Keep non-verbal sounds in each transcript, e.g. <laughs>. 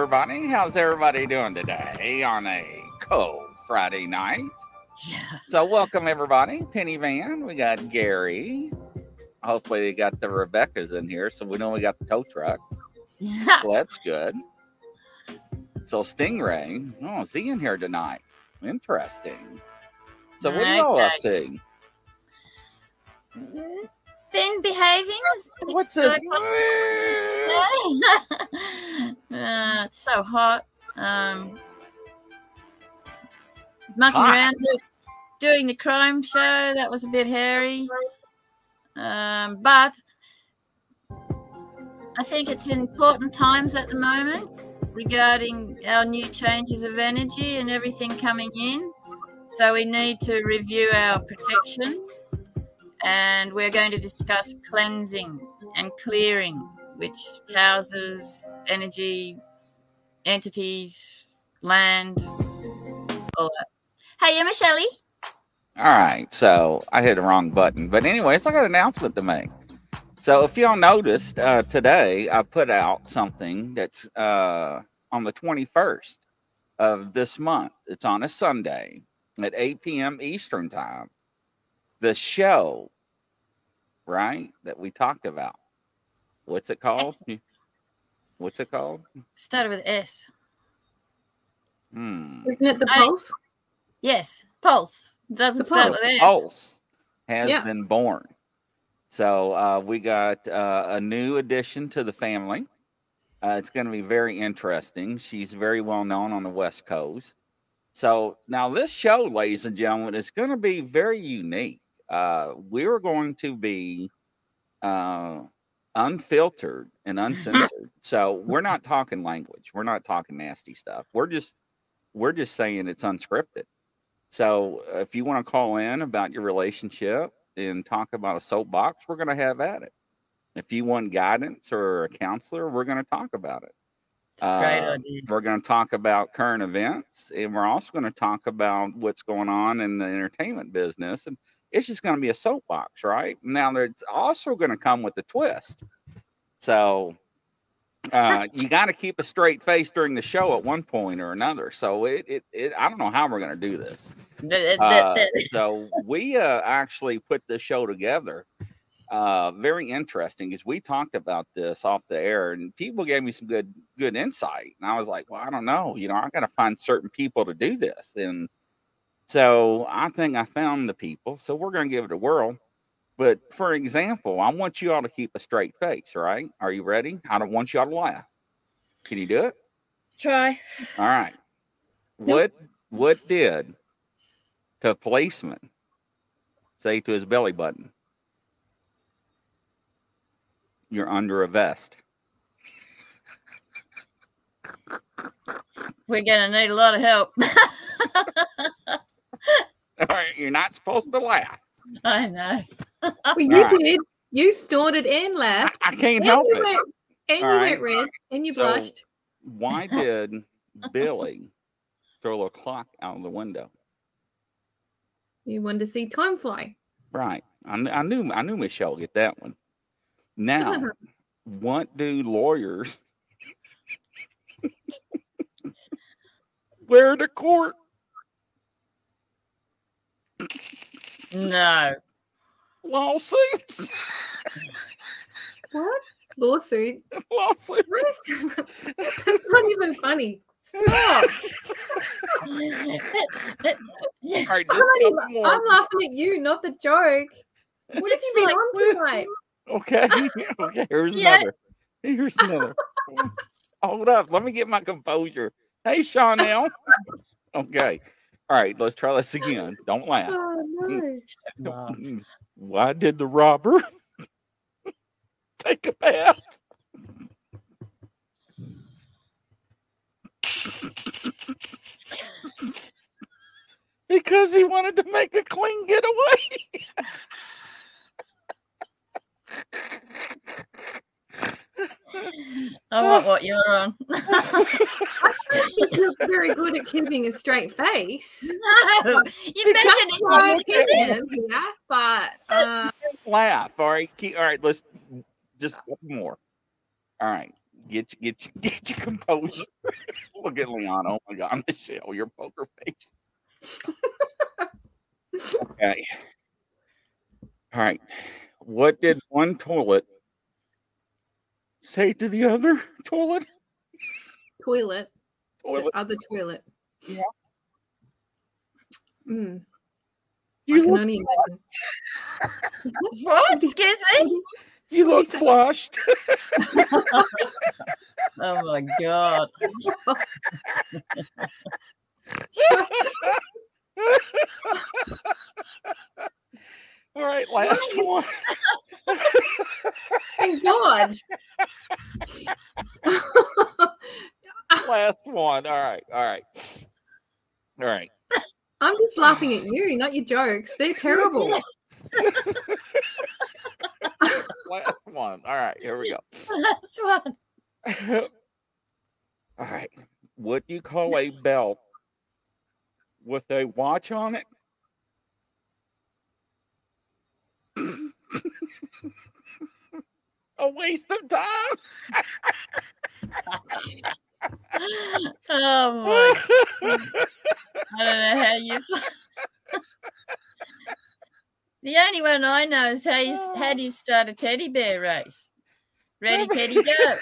everybody. How's everybody doing today on a cold Friday night? Yeah. So, welcome everybody. Penny Van, we got Gary. Hopefully, they got the Rebecca's in here, so we know we got the tow truck. <laughs> So that's good. So, Stingray, oh, is he in here tonight? Interesting. So, what are y'all up to? Mm-hmm. Been behaving. What's this? <laughs> uh, it's so hot. Um, mucking Hot. around doing the crime show. That was a bit hairy. Um, but I think it's important times at the moment regarding our new changes of energy and everything coming in. So we need to review our protection and we're going to discuss cleansing and clearing, which houses energy, entities, land, all that. Hey, yeah, Michelle. All right, so I hit the wrong button. But anyways, I got an announcement to make. So if y'all noticed, uh, today I put out something that's uh, on the 21st of this month. It's on a Sunday at 8 p.m. Eastern time. The show, right, that we talked about. What's it called? What's it called? Started with S. Hmm. Isn't it the I- pulse? Yes, Pulse. Doesn't The start Pulse. with S. Pulse has Yeah. been born. So uh, we got uh, a new addition to the family. Uh, it's going to be very interesting. She's very well known on the West Coast. So now this show, ladies and gentlemen, is going to be very unique. Uh, we're going to be uh, unfiltered and uncensored. <laughs> so we're not talking language. We're not talking nasty stuff. We're just we're just saying it's unscripted. So if you want to call in about your relationship and talk about a soapbox, we're going to have at it. If you want guidance or a counselor, we're going to talk about it. Uh. We're going to talk about current events, and we're also going to talk about what's going on in the entertainment business. And it's just going to be a soapbox, right? Now, it's also going to come with a twist. So uh, you got to keep a straight face during the show at one point or another. So it, it, it I don't know how we're going to do this. Th- th- Uh, <laughs> so we uh, actually put this show together. Uh, very interesting because we talked about this off the air, and people gave me some good good insight. And I was like, well, I don't know, you know, I got to find certain people to do this, and so I think I found the people. So we're going to give it a whirl. But for example, I want you all to keep a straight face, right? Are you ready? I don't want you all to laugh. Can you do it? Try. All right. What what did the policeman say to his belly button? You're under a vest. We're going to need a lot of help. <laughs> All right, you're not supposed to laugh. I know. Well, you Alright. did. You snorted and laughed. I can't And help you it. went, and you Alright. went red. And you So- blushed. Why <laughs> did Billy throw a clock out of the window? You wanted to see time fly. Right. I, I knew I knew Michelle would get that one. Now, <laughs> what do lawyers <laughs> wear to court? No. Lawsuits. What? Lawsuit? <laughs> Lawsuit. What is <laughs> That's not even funny. Stop. All right, I'm, a couple only- more. I'm laughing at you, not the joke. What have you been like- on tonight? Okay. <laughs> Okay. Here's Yeah. another. Here's another. Hold up. Let me get my composure. Hey, Chanel. Okay. All right. Let's try this again. Don't <laughs> laugh. Oh mm, no. Mm, mm. Why did the robber <laughs> take a bath? because he wanted to make a clean getaway. <laughs> <laughs> I want what you're on. I think you're very good at keeping a straight face. <laughs> no, you mentioned it. My you did it. opinion, yeah, but <laughs> uh, laugh. All right. Keep, all right. Let's just a couple more. All right. Get you, get you, get your composure. Look at Leon. Oh my God, Michelle, your poker face. okay. All right. What did one toilet say to the other toilet? <laughs> Toilet. Toilet. The other toilet. Yeah. Mm, I You can look, only imagine. <laughs> What? <laughs> Excuse me? you look flushed. Oh my god. All right, last one. Thank God. Last one. All right. All right. All right. I'm just laughing at you, not your jokes. They're terrible. Last one. All right. Here we go. <laughs> That's one. All right. What do you call a belt with a watch on it? A waste of time. <laughs> Oh my I don't know how you. <laughs> the only one I know is how you oh. how do you start a teddy bear race? Ready, teddy, go!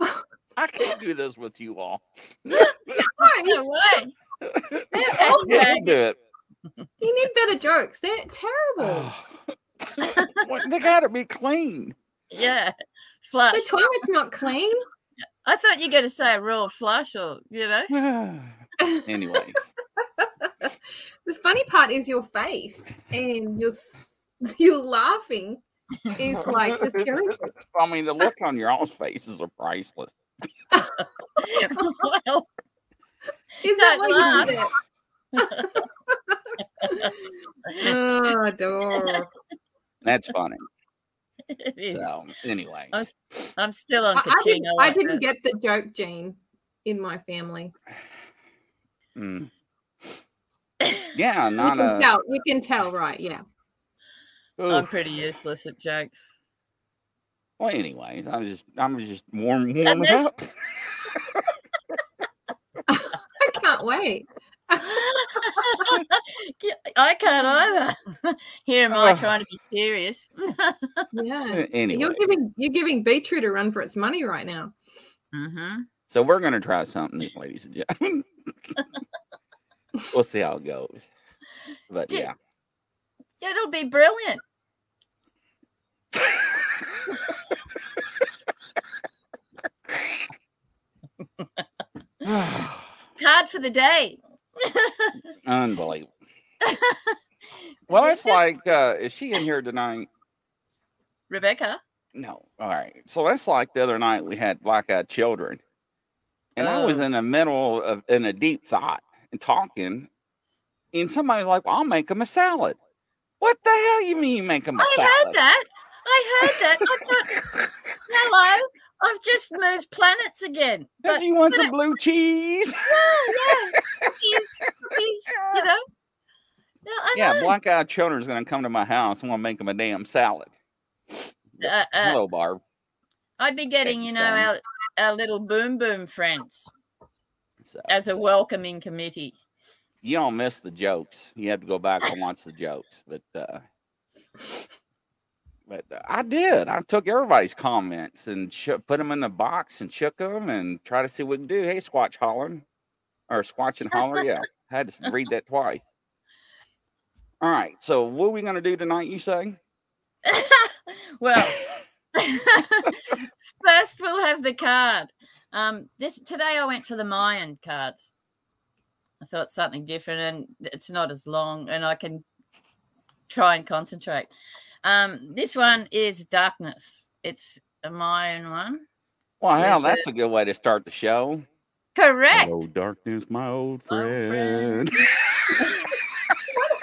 <laughs> I can't do this with you all. No, No way! I can't do it. You need better jokes. They're terrible. Ah. <laughs> They gotta be clean. Yeah, flush. The toilet's not clean. I thought you were going to say a raw flush, or you know. <sighs> anyway. <laughs> the funny part is your face and your s- <laughs> your laughing is like hysterical. I mean, the look on your all's faces are priceless. well, Is that Don't why you did it? <laughs> Oh, adore. That's funny. it is. So, anyways, I was- I'm still on I, I didn't, I like didn't get the joke, Gene, in my family. mm. <laughs> yeah, You not can a. tell. You can tell, right? Yeah. I'm pretty useless at jokes. Well, anyways, I'm just, I'm just warm, warming this- up. <laughs> I can't wait. I can't either. <laughs> Here am I Ugh. trying to be serious. Yeah. anyway, You're giving you're giving Beetroot a run for its money right now. hmm so we're gonna try something, ladies and gentlemen. we'll see how it goes. But Did- yeah. It'll be brilliant. <laughs> Card for the day. Unbelievable. <laughs> Well, it's like, uh, is she in here tonight? Rebecca. No. All right. So that's like the other night we had black eyed children. And I was Oh. in the middle of in a deep thought and talking. And somebody's like, well, I'll make them a salad. What the hell you mean you make them a I salad? I heard that. I heard that. I thought, <laughs> hello, I've just moved planets again. Does But you want but some it- blue cheese? <laughs> yeah, cookies, cookies, you <laughs> know. Yeah, yeah, black eyed children's gonna come to my house I'm going to make them a damn salad. Uh, uh, Hello, Barb. I'd be getting, you know, our, our little boom boom friends So as a welcoming committee. you don't miss the jokes. You have to go back and watch the jokes. But uh but uh, I did. I took everybody's comments and sh- put them in the box and shook them and try to see what we can do. Hey, Squatch hollering or Squatch and holler. Yeah, I <laughs> had to read that twice. All right. So what are we gonna do tonight? You say? <laughs> well, <laughs> first we'll have the card. Um, this today I went for the Mayan cards. I thought something different, and it's not as long, and I can try and concentrate. Um, this one is darkness. It's my own one. Well, Yeah, hell, but- that's a good way to start the show. Correct. Hello, darkness, my old friend. friend. <laughs>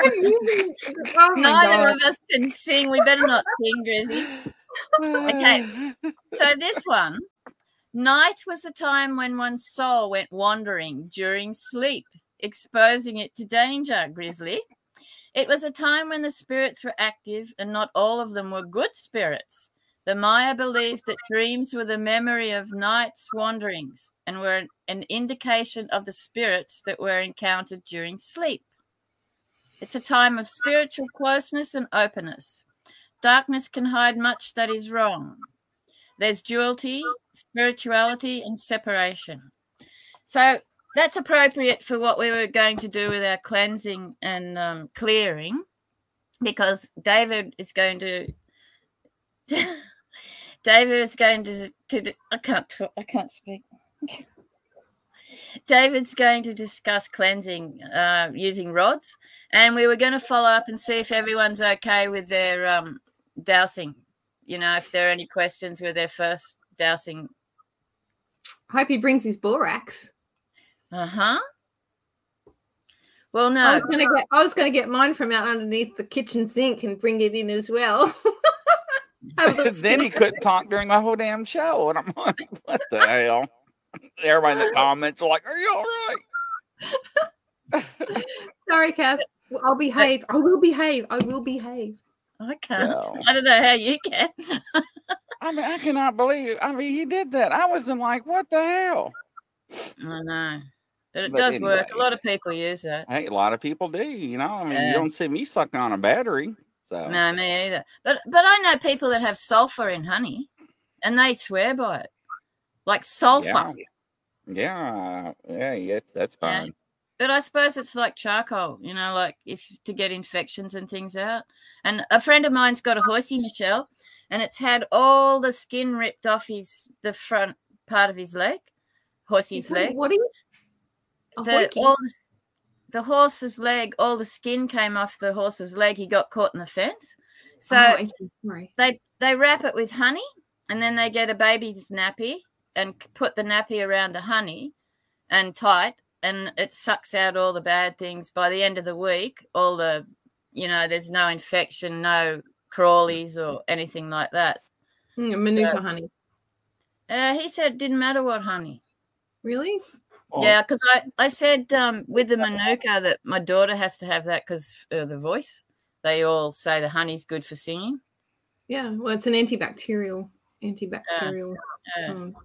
oh Neither God. of us can sing. We better not sing, Grizzy. Okay. So this one, night was a time when one's soul went wandering during sleep, exposing it to danger, Grizzly. It was a time when the spirits were active and not all of them were good spirits. The Maya believed that dreams were the memory of night's wanderings and were an indication of the spirits that were encountered during sleep. It's a time of spiritual closeness and openness. Darkness can hide much that is wrong. There's duality, spirituality, and separation. So that's appropriate for what we were going to do with our cleansing and um, clearing, because David is going to. <laughs> David is going to, to I can't talk, I can't speak. David's going to discuss cleansing uh, using rods, and we were going to follow up and see if everyone's okay with their um, dowsing. You know, if there are any questions with their first dowsing. Hope he brings his borax. Uh huh. Well, no. I was gonna get I was gonna get mine from out underneath the kitchen sink and bring it in as well. <laughs> Have a little then he couldn't talk during the whole damn show. And I'm like, what the hell? Everybody in the comments are like, are you all right? <laughs> Sorry, Cath. I'll behave. I will behave. I will behave. I can't. So- I don't know how you can. I mean, I cannot believe. I mean, he did that. I wasn't like, what the hell? I know, but it But does work. A lot of people use that. Hey, a lot of people do. You know, I mean, Yeah. you don't see me sucking on a battery. So No, me either. But but I know people that have sulfur in honey, and they swear by it, like sulfur. yeah, yeah, yeah, yes, that's Yeah. fine. But I suppose it's like charcoal, you know, like if to get infections and things out. And a friend of mine's got a horsey, Michelle, and it's had all the skin ripped off his the front part of his leg, horsey's leg. What are you? A The all the, the horse's leg, all the skin came off the horse's leg. He got caught in the fence. So Oh, they they wrap it with honey and then they get a baby's nappy and put the nappy around the honey and tight and it sucks out all the bad things by the end of the week all the you know there's no infection no crawlies or anything like that Mm, Manuka So- honey. uh, he said it didn't matter what honey Really? Well, yeah because I, I said um, with the manuka that my daughter has to have that because of the voice they all say the honey's good for singing Yeah. Well, it's an antibacterial. Antibacterial. Yeah. Um,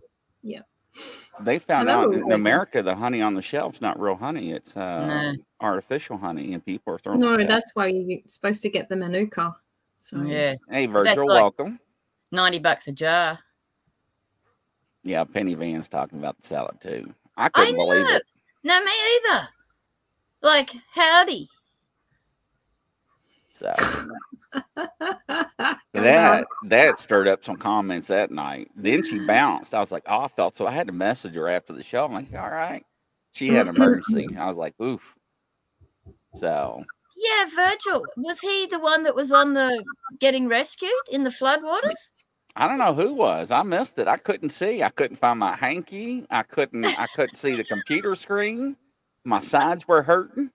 They found out in America the honey on the shelf's not real honey; it's uh, No. artificial honey, and people are throwing. no, it that's why you're supposed to get the Manuka. So yeah Hey, That's Virgil, like- welcome. 90 bucks a jar Yeah, Penny Van's talking about the salad too. I I couldn't believe know. it. No, me either. Like, howdy. So <laughs> that that stirred up some comments that night. Then she mm. bounced. I was like, oh, I felt so. I had to message her after the show. I'm like, all right. She had an emergency. I was like, oof. So Yeah, Virgil. Was he the one that was on the getting rescued in the floodwaters? I don't know who was. I missed it. I couldn't see. I couldn't find my hanky. I couldn't. I couldn't see the computer screen. My sides were hurting.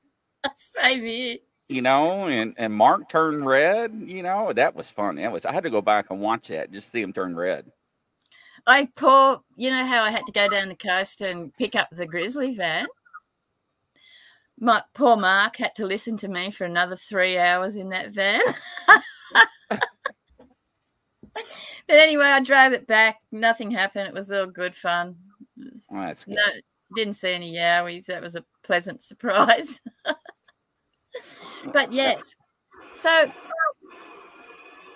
Same. You know, and and Mark turned red. You know, that was fun. That was. I had to go back and watch that just see him turn red. I poor, you know how I had to go down the coast and pick up the grizzly van? My poor Mark had to listen to me for another three hours in that van. <laughs> <laughs> but anyway, I drove it back. Nothing happened. It was all good fun. Well, that's good. No, didn't see any yowies. That was a pleasant <laughs> surprise. but yes, so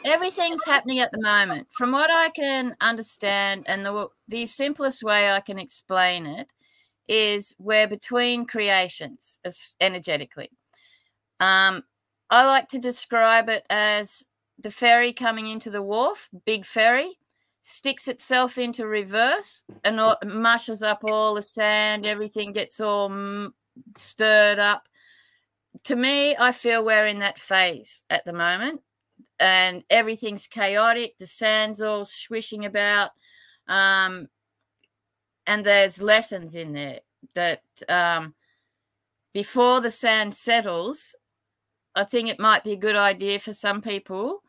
everything's happening at the moment. From what I can understand, and the the simplest way I can explain it is we're between creations as energetically. Um, I like to describe it as the ferry coming into the wharf, big ferry, sticks itself into reverse and all, mushes up all the sand. Everything gets all mm, stirred up. To me, I feel we're in that phase at the moment, and everything's chaotic. The sand's all swishing about, um, and there's lessons in there that um, before the sand settles, I think it might be a good idea for some people.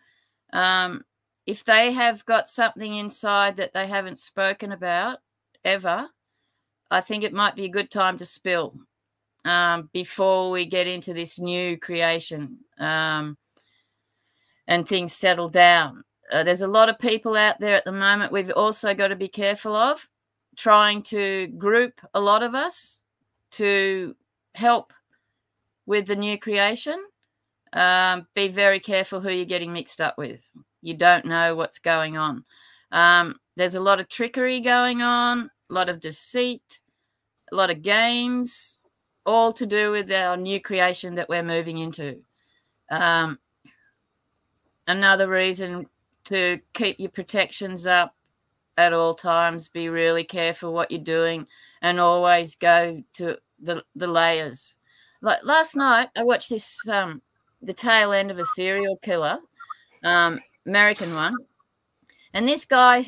Um, if they have got something inside that they haven't spoken about ever, I think it might be a good time to spill um, before we get into this new creation um, and things settle down. uh, there's a lot of people out there at the moment. We've also got to be careful of trying to group a lot of us to help with the new creation. Um, be very careful who you're getting mixed up with. You don't know what's going on. Um, there's a lot of trickery going on, a lot of deceit, a lot of games, all to do with our new creation that we're moving into. Um, another reason to keep your protections up at all times. Be really careful what you're doing, and always go to the the layers. Like last night, I watched this um the tail end of a serial killer, um, American one, and this guy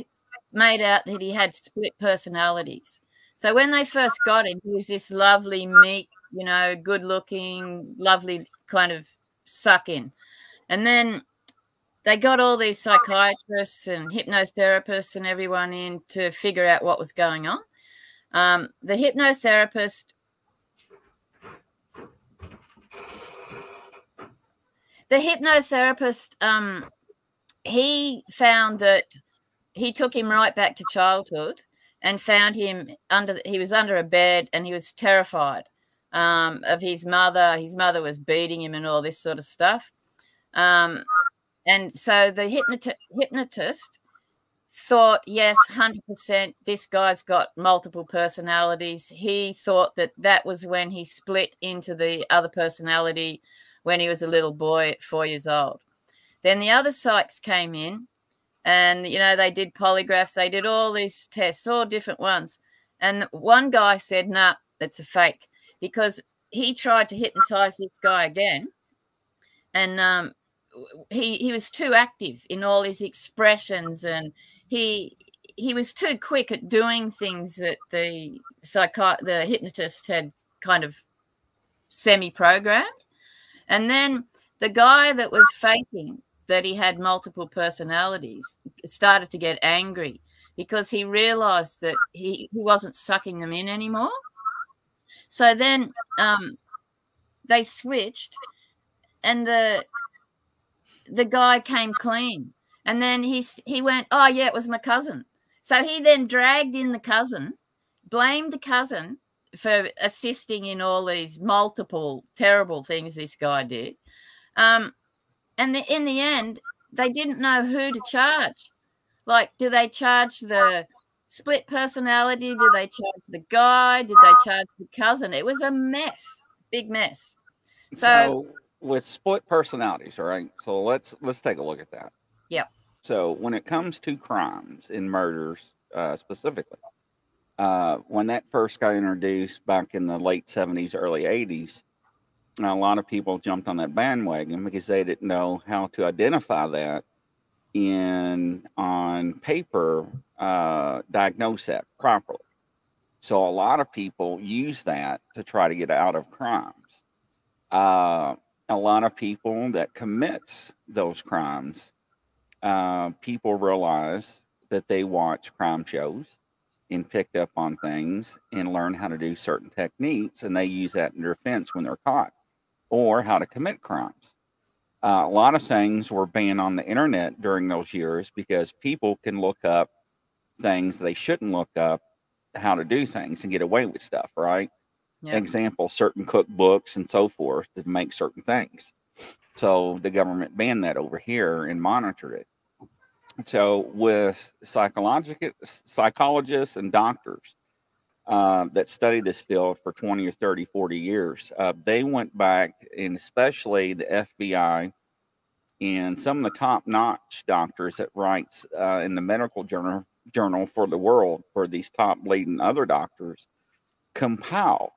made out that he had split personalities. So when they first got him, he was this lovely, meek, you know, good looking, lovely kind of suck in. And then they got all these psychiatrists and hypnotherapists and everyone in to figure out what was going on. Um, the hypnotherapist the hypnotherapist um, he found that he took him right back to childhood and found him under he was under a bed and he was terrified um, of his mother his mother was beating him and all this sort of stuff um, and so the hypnot- hypnotist thought, yes, 100%, this guy's got multiple personalities. He thought that that was when he split into the other personality when he was a little boy at four years old. Then the other psychs came in and, you know, they did polygraphs, they did all these tests, all different ones. And one guy said, nah, that's a fake because he tried to hypnotize this guy again. And um, he he was too active in all his expressions and he he was too quick at doing things that the psycho the hypnotist had kind of semi-programmed and then the guy that was faking that he had multiple personalities started to get angry because he realized that he, he wasn't sucking them in anymore so then um, they switched and the the guy came clean. And then he, he went, Oh, yeah, it was my cousin. So he then dragged in the cousin, blamed the cousin for assisting in all these multiple terrible things this guy did. Um, and the, in the end, they didn't know who to charge. Like, do they charge the split personality? Do they charge the guy? Did they charge the cousin? It was a mess, big mess. So, so with split personalities, all right. So let's let's take a look at that. Yeah. So when it comes to crimes and murders uh, specifically, uh, when that first got introduced back in the late seventies, early eighties, a lot of people jumped on that bandwagon because they didn't know how to identify that in on paper, uh, diagnose that properly. So a lot of people use that to try to get out of crimes. Uh, a lot of people that commits those crimes, uh, people realize that they watch crime shows and picked up on things and learn how to do certain techniques, and they use that in their defense when they're caught, or how to commit crimes. Uh, a lot of things were banned on the internet during those years because people can look up things they shouldn't look up how to do things and get away with stuff, right? yeah. example, certain cookbooks and so forth to make certain things. So the government banned that over here and monitored it. So with psychological psychologists and doctors uh, that study this field for 20 or 30, 40 years, uh, they went back and especially the FBI and some of the top-notch doctors that writes uh, in the medical journal journal for the world for these top leading other doctors compile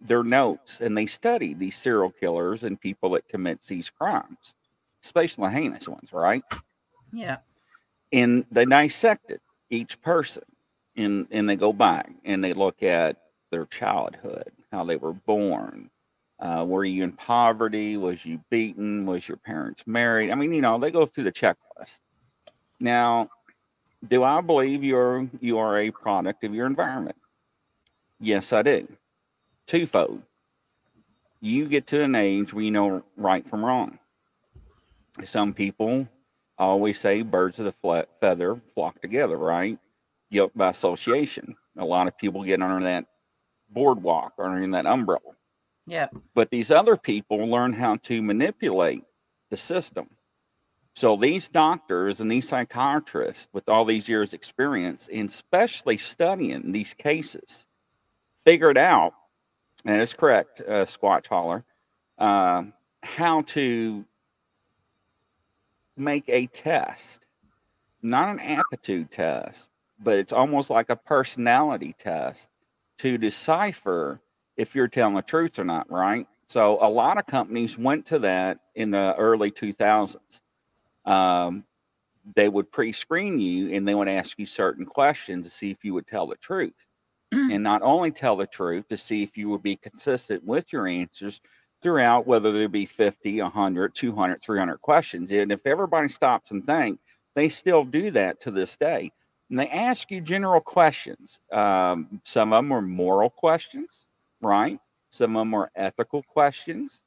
their notes and they study these serial killers and people that commits these crimes, especially heinous ones, right? Yeah. And they dissected each person and and they go back and they look at their childhood, how they were born. Uh, were you in poverty? Was you beaten? Was your parents married? I mean, you know, they go through the checklist. Now, do I believe you're you are a product of your environment? Yes, I do twofold. You get to an age where you know right from wrong. Some people I always say birds of the feather flock together, right? Guilt by association. A lot of people get under that boardwalk or under that umbrella. Yeah. But these other people learn how to manipulate the system. So these doctors and these psychiatrists with all these years experience and especially studying these cases figured out, and it's correct, uh, Squatch Holler, uh, how to make a test, not an aptitude test, but it's almost like a personality test to decipher if you're telling the truth or not, right? So a lot of companies went to that in the early 2000s. Um, they would pre-screen you and they would ask you certain questions to see if you would tell the truth and not only tell the truth to see if you would be consistent with your answers throughout whether there be 50 100 200 300 questions and if everybody stops and think they still do that to this day. And they ask you general questions. Um, some of them are moral questions right? Some of them are ethical questions.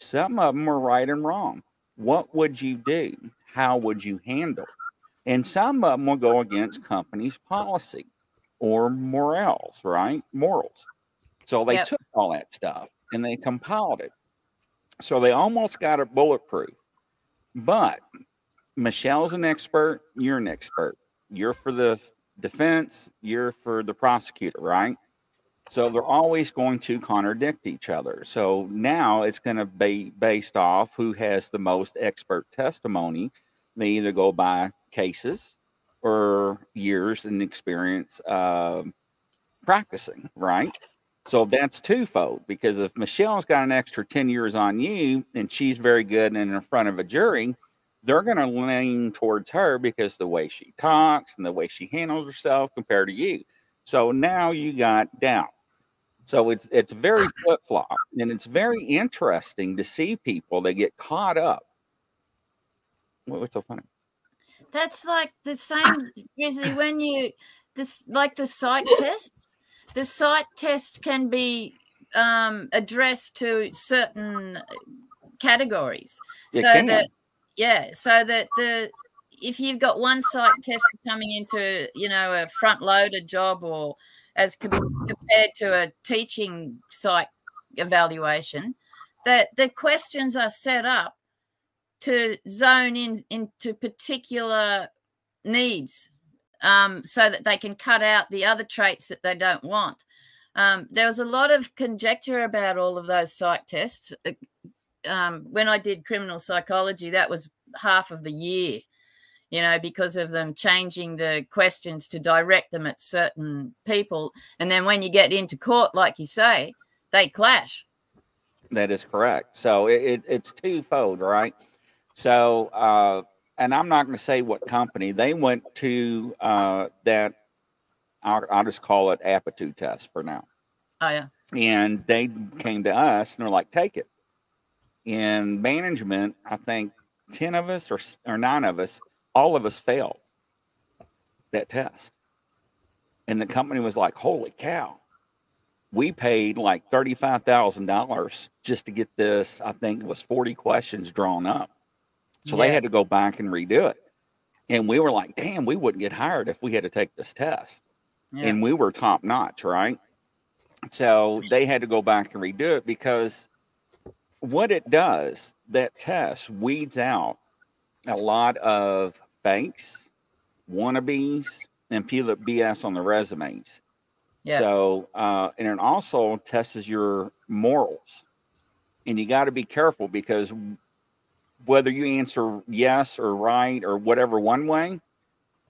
Some of them are right and wrong. What would you do? How would you handle? And some of them will go against companies policy or morals, right? Morals. So they Yep. took all that stuff and they compiled it. So they almost got it bulletproof. But Michelle's an expert, you're an expert. You're for the defense, you're for the prosecutor, right? So they're always going to contradict each other. So now it's going to be based off who has the most expert testimony. They either go by cases or years and experience um, practicing, right? So that's twofold because if Michelle's got an extra 10 years on you and she's very good and in front of a jury, they're going to lean towards her because the way she talks and the way she handles herself compared to you. So now you got doubt. So it's it's very <laughs> flip flop, and it's very interesting to see people that get caught up. What- What's so funny? That's like the same, Grizzly, when you this like the <laughs> psych tests. The psych test can be um, addressed to certain categories, It so can. that yeah, so that the if you've got one psych test coming into you know a front loaded job or as com- compared to a teaching psych evaluation, that the questions are set up to zone in into particular needs um, so that they can cut out the other traits that they don't want. Um, there was a lot of conjecture about all of those psych tests. Uh, Um, when I did criminal psychology, that was half of the year, you know, because of them changing the questions to direct them at certain people. And then when you get into court, like you say, they clash. That is correct. So it, it, it's twofold, right? So, uh, and I'm not going to say what company they went to uh, that. I'll, I'll just call it aptitude test for now. Oh, yeah. And they came to us and they're like, take it. In management, I think 10 of us or, or nine of us, all of us failed that test. And the company was like, holy cow. We paid like $35,000 just to get this, I think it was 40 questions drawn up. So they had to go back and redo it. And we were like, damn, we wouldn't get hired if we had to take this test Yeah. and we were top notch, right? So they had to go back and redo it because what it does, that test weeds out a lot of fakes, wannabes, and people that BS on the resumes. yeah. So, uh, and it also tests your morals. And you got to be careful because whether you answer yes or right or whatever one way,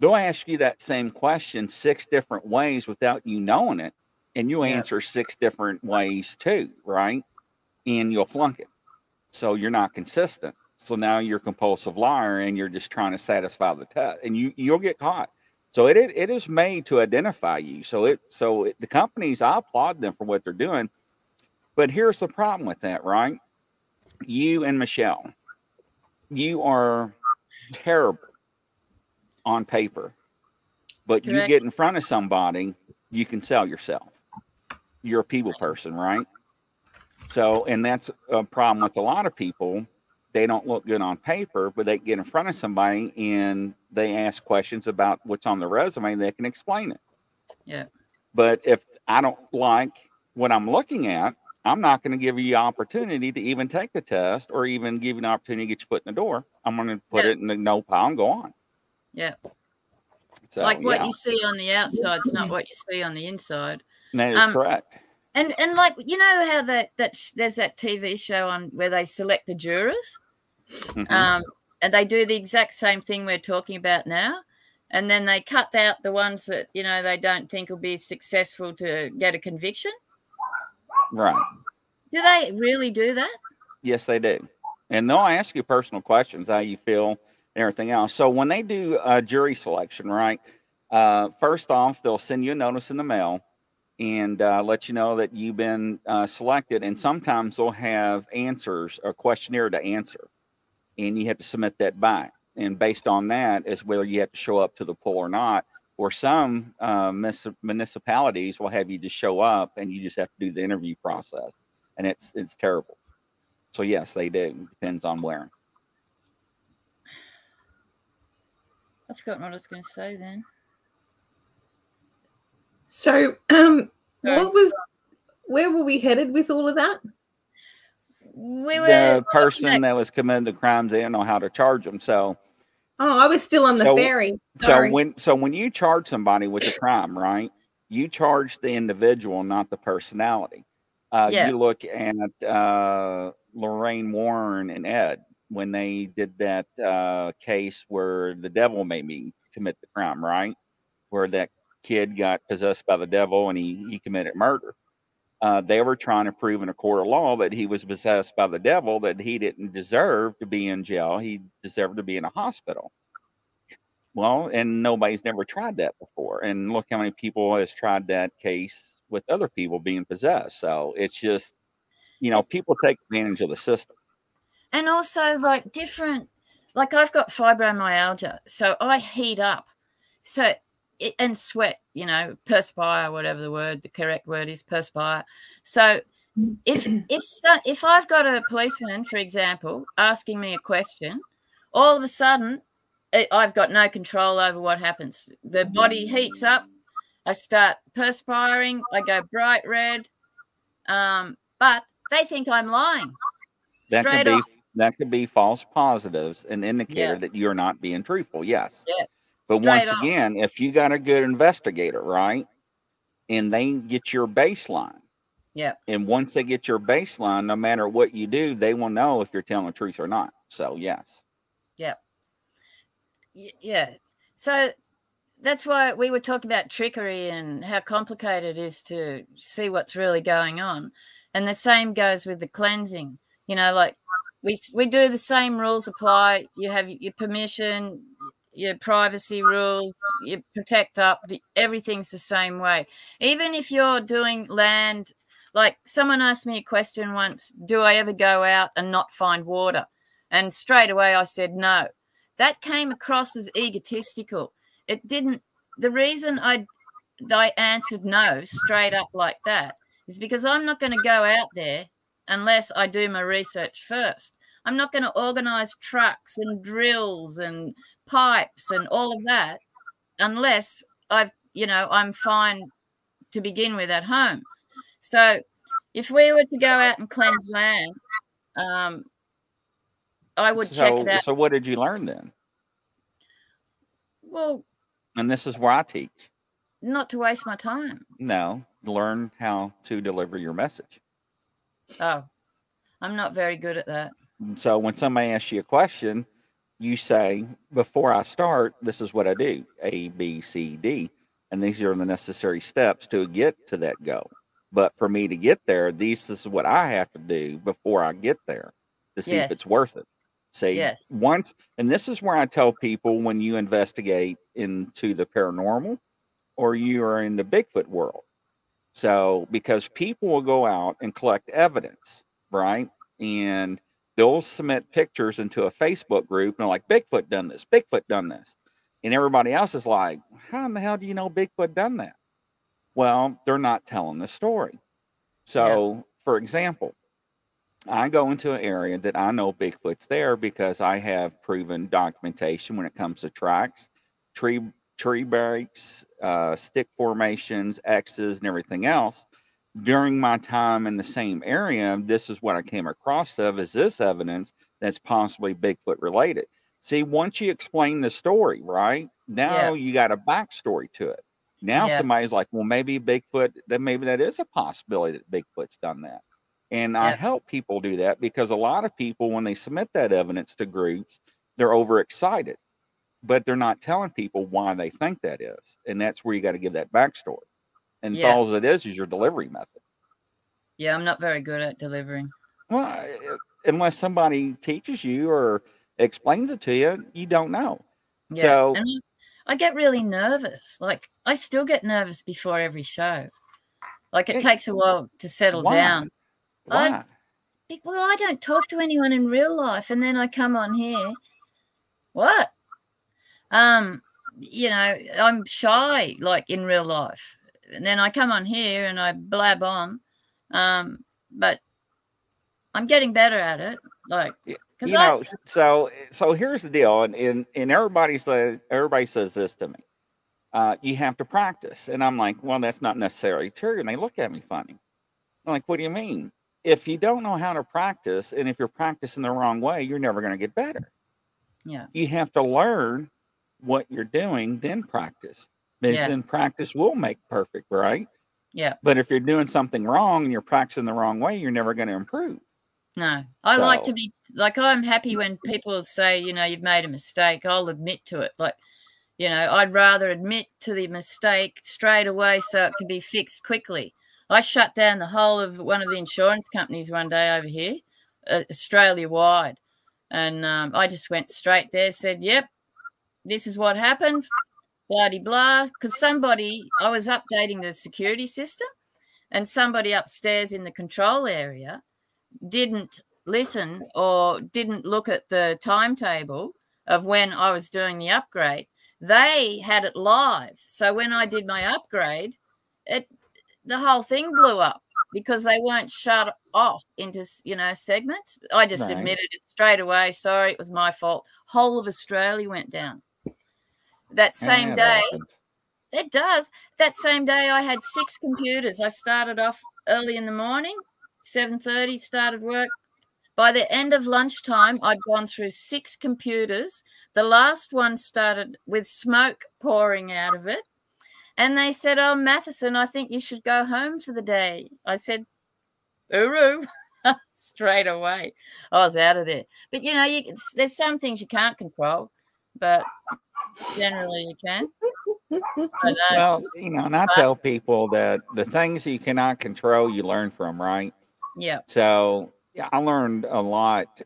they'll ask you that same question six different ways without you knowing it. And Yeah. answer six different ways too, right? And you'll flunk it. So you're not consistent. So now you're a compulsive liar and you're just trying to satisfy the test and you, you'll get caught. So it, it it is made to identify you. So it so it, the companies I applaud them for what they're doing. But here's the problem with that, right? You and Michelle, you are terrible on paper, but you get in front of somebody, you can sell yourself. You're a people person, right? So, and that's a problem with a lot of people they don't look good on paper, but they get in front of somebody and they ask questions about what's on the resume, they can explain it. Yeah. But if I don't like what I'm looking at, I'm not going to give you opportunity to even take the test or even give you an opportunity to get your foot in the door. I'm going to put Yeah. it in the no pile and go on. Yeah. So, like what yeah, you see on the outside is not what you see on the inside. that is um, correct. And and like you know how that that sh- there's that TV show on where they select the jurors, Mhm. um, and they do the exact same thing we're talking about now, and then they cut out the ones that you know they don't think will be successful to get a conviction. Right. Do they really do that? Yes, they do. And they'll ask you personal questions, how you feel, and everything else. So when they do a jury selection, right? Uh, first off, they'll send you a notice in the mail and uh, let you know that you've been uh, selected. And sometimes they'll have answers, a questionnaire to answer, and you have to submit that back. And based on that is whether you have to show up to the poll or not. Or some uh, mis- municipalities will have you just show up and you just have to do the interview process, and it's it's terrible. So yes, they do. Depends on where. I've forgotten what I was going to say then. So, um, Sorry. what was, where were we headed with all of that? We were The person that- that was committing the crimes, they didn't know how to charge them. So Oh, I was still on the So- ferry. so when so when you charge somebody with a crime, right? You charge the individual, not the personality. Uh, Yeah. You look at uh, Lorraine Warren and Ed when they did that uh, case where the devil made me commit the crime, right? Where that kid got possessed by the devil and he, he committed murder. Uh, they were trying to prove in a court of law that he was possessed by the devil, that he didn't deserve to be in jail. He deserved to be in a hospital. Well, and nobody's never tried that before. And look how many people has tried that case with other people being possessed. So it's just, you know, people take advantage of the system. and also like different like i've got fibromyalgia so i heat up so it, and sweat you know perspire whatever the word the correct word is perspire so if <clears throat> if if i've got a policeman for example asking me a question all of a sudden I- i've got no control over what happens the body heats up i start perspiring i go bright red um, but they think i'm lying That could be off that could be false positives, an indicator Yeah. that you're not being truthful. Yes. Yeah, But straight once off. again, if you got a good investigator, right, and they get your baseline, Yeah. and once they get your baseline, no matter what you do, they will know if you're telling the truth or not. So yes. Y- yeah so that's why we were talking about trickery and how complicated it is to see what's really going on and the same goes with the cleansing you know like we we do the same rules apply you have your permission your privacy rules you protect up everything's the same way even if you're doing land like someone asked me a question once do i ever go out and not find water and straight away i said no that came across as egotistical. It didn't. The reason I I answered no straight up like that is because I'm not going to go out there unless I do my research first. I'm not going to organize trucks and drills and pipes and all of that unless I've you know I'm fine to begin with at home. So if we were to go out and cleanse land, um, I would check it out. so what did you learn then? Well, And this is where I teach. not to waste my time. No, learn how to deliver your message. Oh, I'm not very good at that. So when somebody asks you a question, you say, before I start, this is what I do A, B, C, D. And these are the necessary steps to get to that goal. But for me to get there, these is what I have to do before I get there to see Yes. if it's worth it. See, Yes. once, and this is where I tell people when you investigate into the paranormal or you are in the Bigfoot world. So, because people will go out and collect evidence, right? And they'll submit pictures into a Facebook group and they're like, Bigfoot done this, Bigfoot done this. And everybody else is like, how in the hell do you know Bigfoot done that? Well, they're not telling the story. So, for example, I go into an area that I know Bigfoot's there because I have proven documentation when it comes to tracks, tree tree breaks, uh, stick formations, X's, and everything else. During my time in the same area, this is what I came across of is this evidence that's possibly Bigfoot related. See, once you explain the story, right now you got a backstory to it. Now Yeah. somebody's like, well, maybe Bigfoot, that maybe that is a possibility that Bigfoot's done that. And I help people do that because a lot of people, when they submit that evidence to groups, they're overexcited, but they're not telling people why they think that is. And that's where you got to give that backstory. And Yeah. all it is is your delivery method. Yeah, I'm not very good at delivering. Well, unless somebody teaches you or explains it to you, you don't know. Yeah. So- and I get really nervous. Like I still get nervous before every show. Like it Hey, takes a while to settle why? down. Why? I'd- Well, I don't talk to anyone in real life, and then I come on here. What? Um, you know, I'm shy, like in real life, and then I come on here and I blab on. Um, but I'm getting better at it. Like, you I, know so so here's the deal and and, and everybody says everybody says this to me uh, you have to practice and i'm like well that's not necessarily true and they look at me funny i'm like what do you mean if you don't know how to practice and if you're practicing the wrong way you're never going to get better yeah, you have to learn what you're doing then practice because Yeah. then practice will make perfect right yeah. but if you're doing something wrong and you're practicing the wrong way you're never going to improve No, I like to be like I'm happy when people say, you know, you've made a mistake. I'll admit to it. Like, you know, I'd rather admit to the mistake straight away so it can be fixed quickly. I shut down the whole of one of the insurance companies one day over here, uh, Australia wide, and um, I just went straight there, said, "Yep, this is what happened." Bloody blah, because somebody I was updating the security system, and somebody upstairs in the control area didn't listen or didn't look at the timetable of when I was doing the upgrade, they had it live. So when I did my upgrade, it the whole thing blew up because they weren't shut off into you know segments. I just Right. admitted it straight away. Sorry, it was my fault. Whole of Australia went down. That same Yeah, day, that does. That same day, I had six computers. I started off early in the morning, seven thirty. Started work. By the end of lunchtime, I'd gone through six computers. The last one started with smoke pouring out of it, and they said, "Oh, Matheson, I think you should go home for the day." I said, "Uru." <laughs> Straight away, I was out of there. But you know, you, there's some things you can't control, but generally you can. I know. Uh, well, you know, and I tell people that the things you cannot control, you learn from, right? Yeah. So yeah, I learned a lot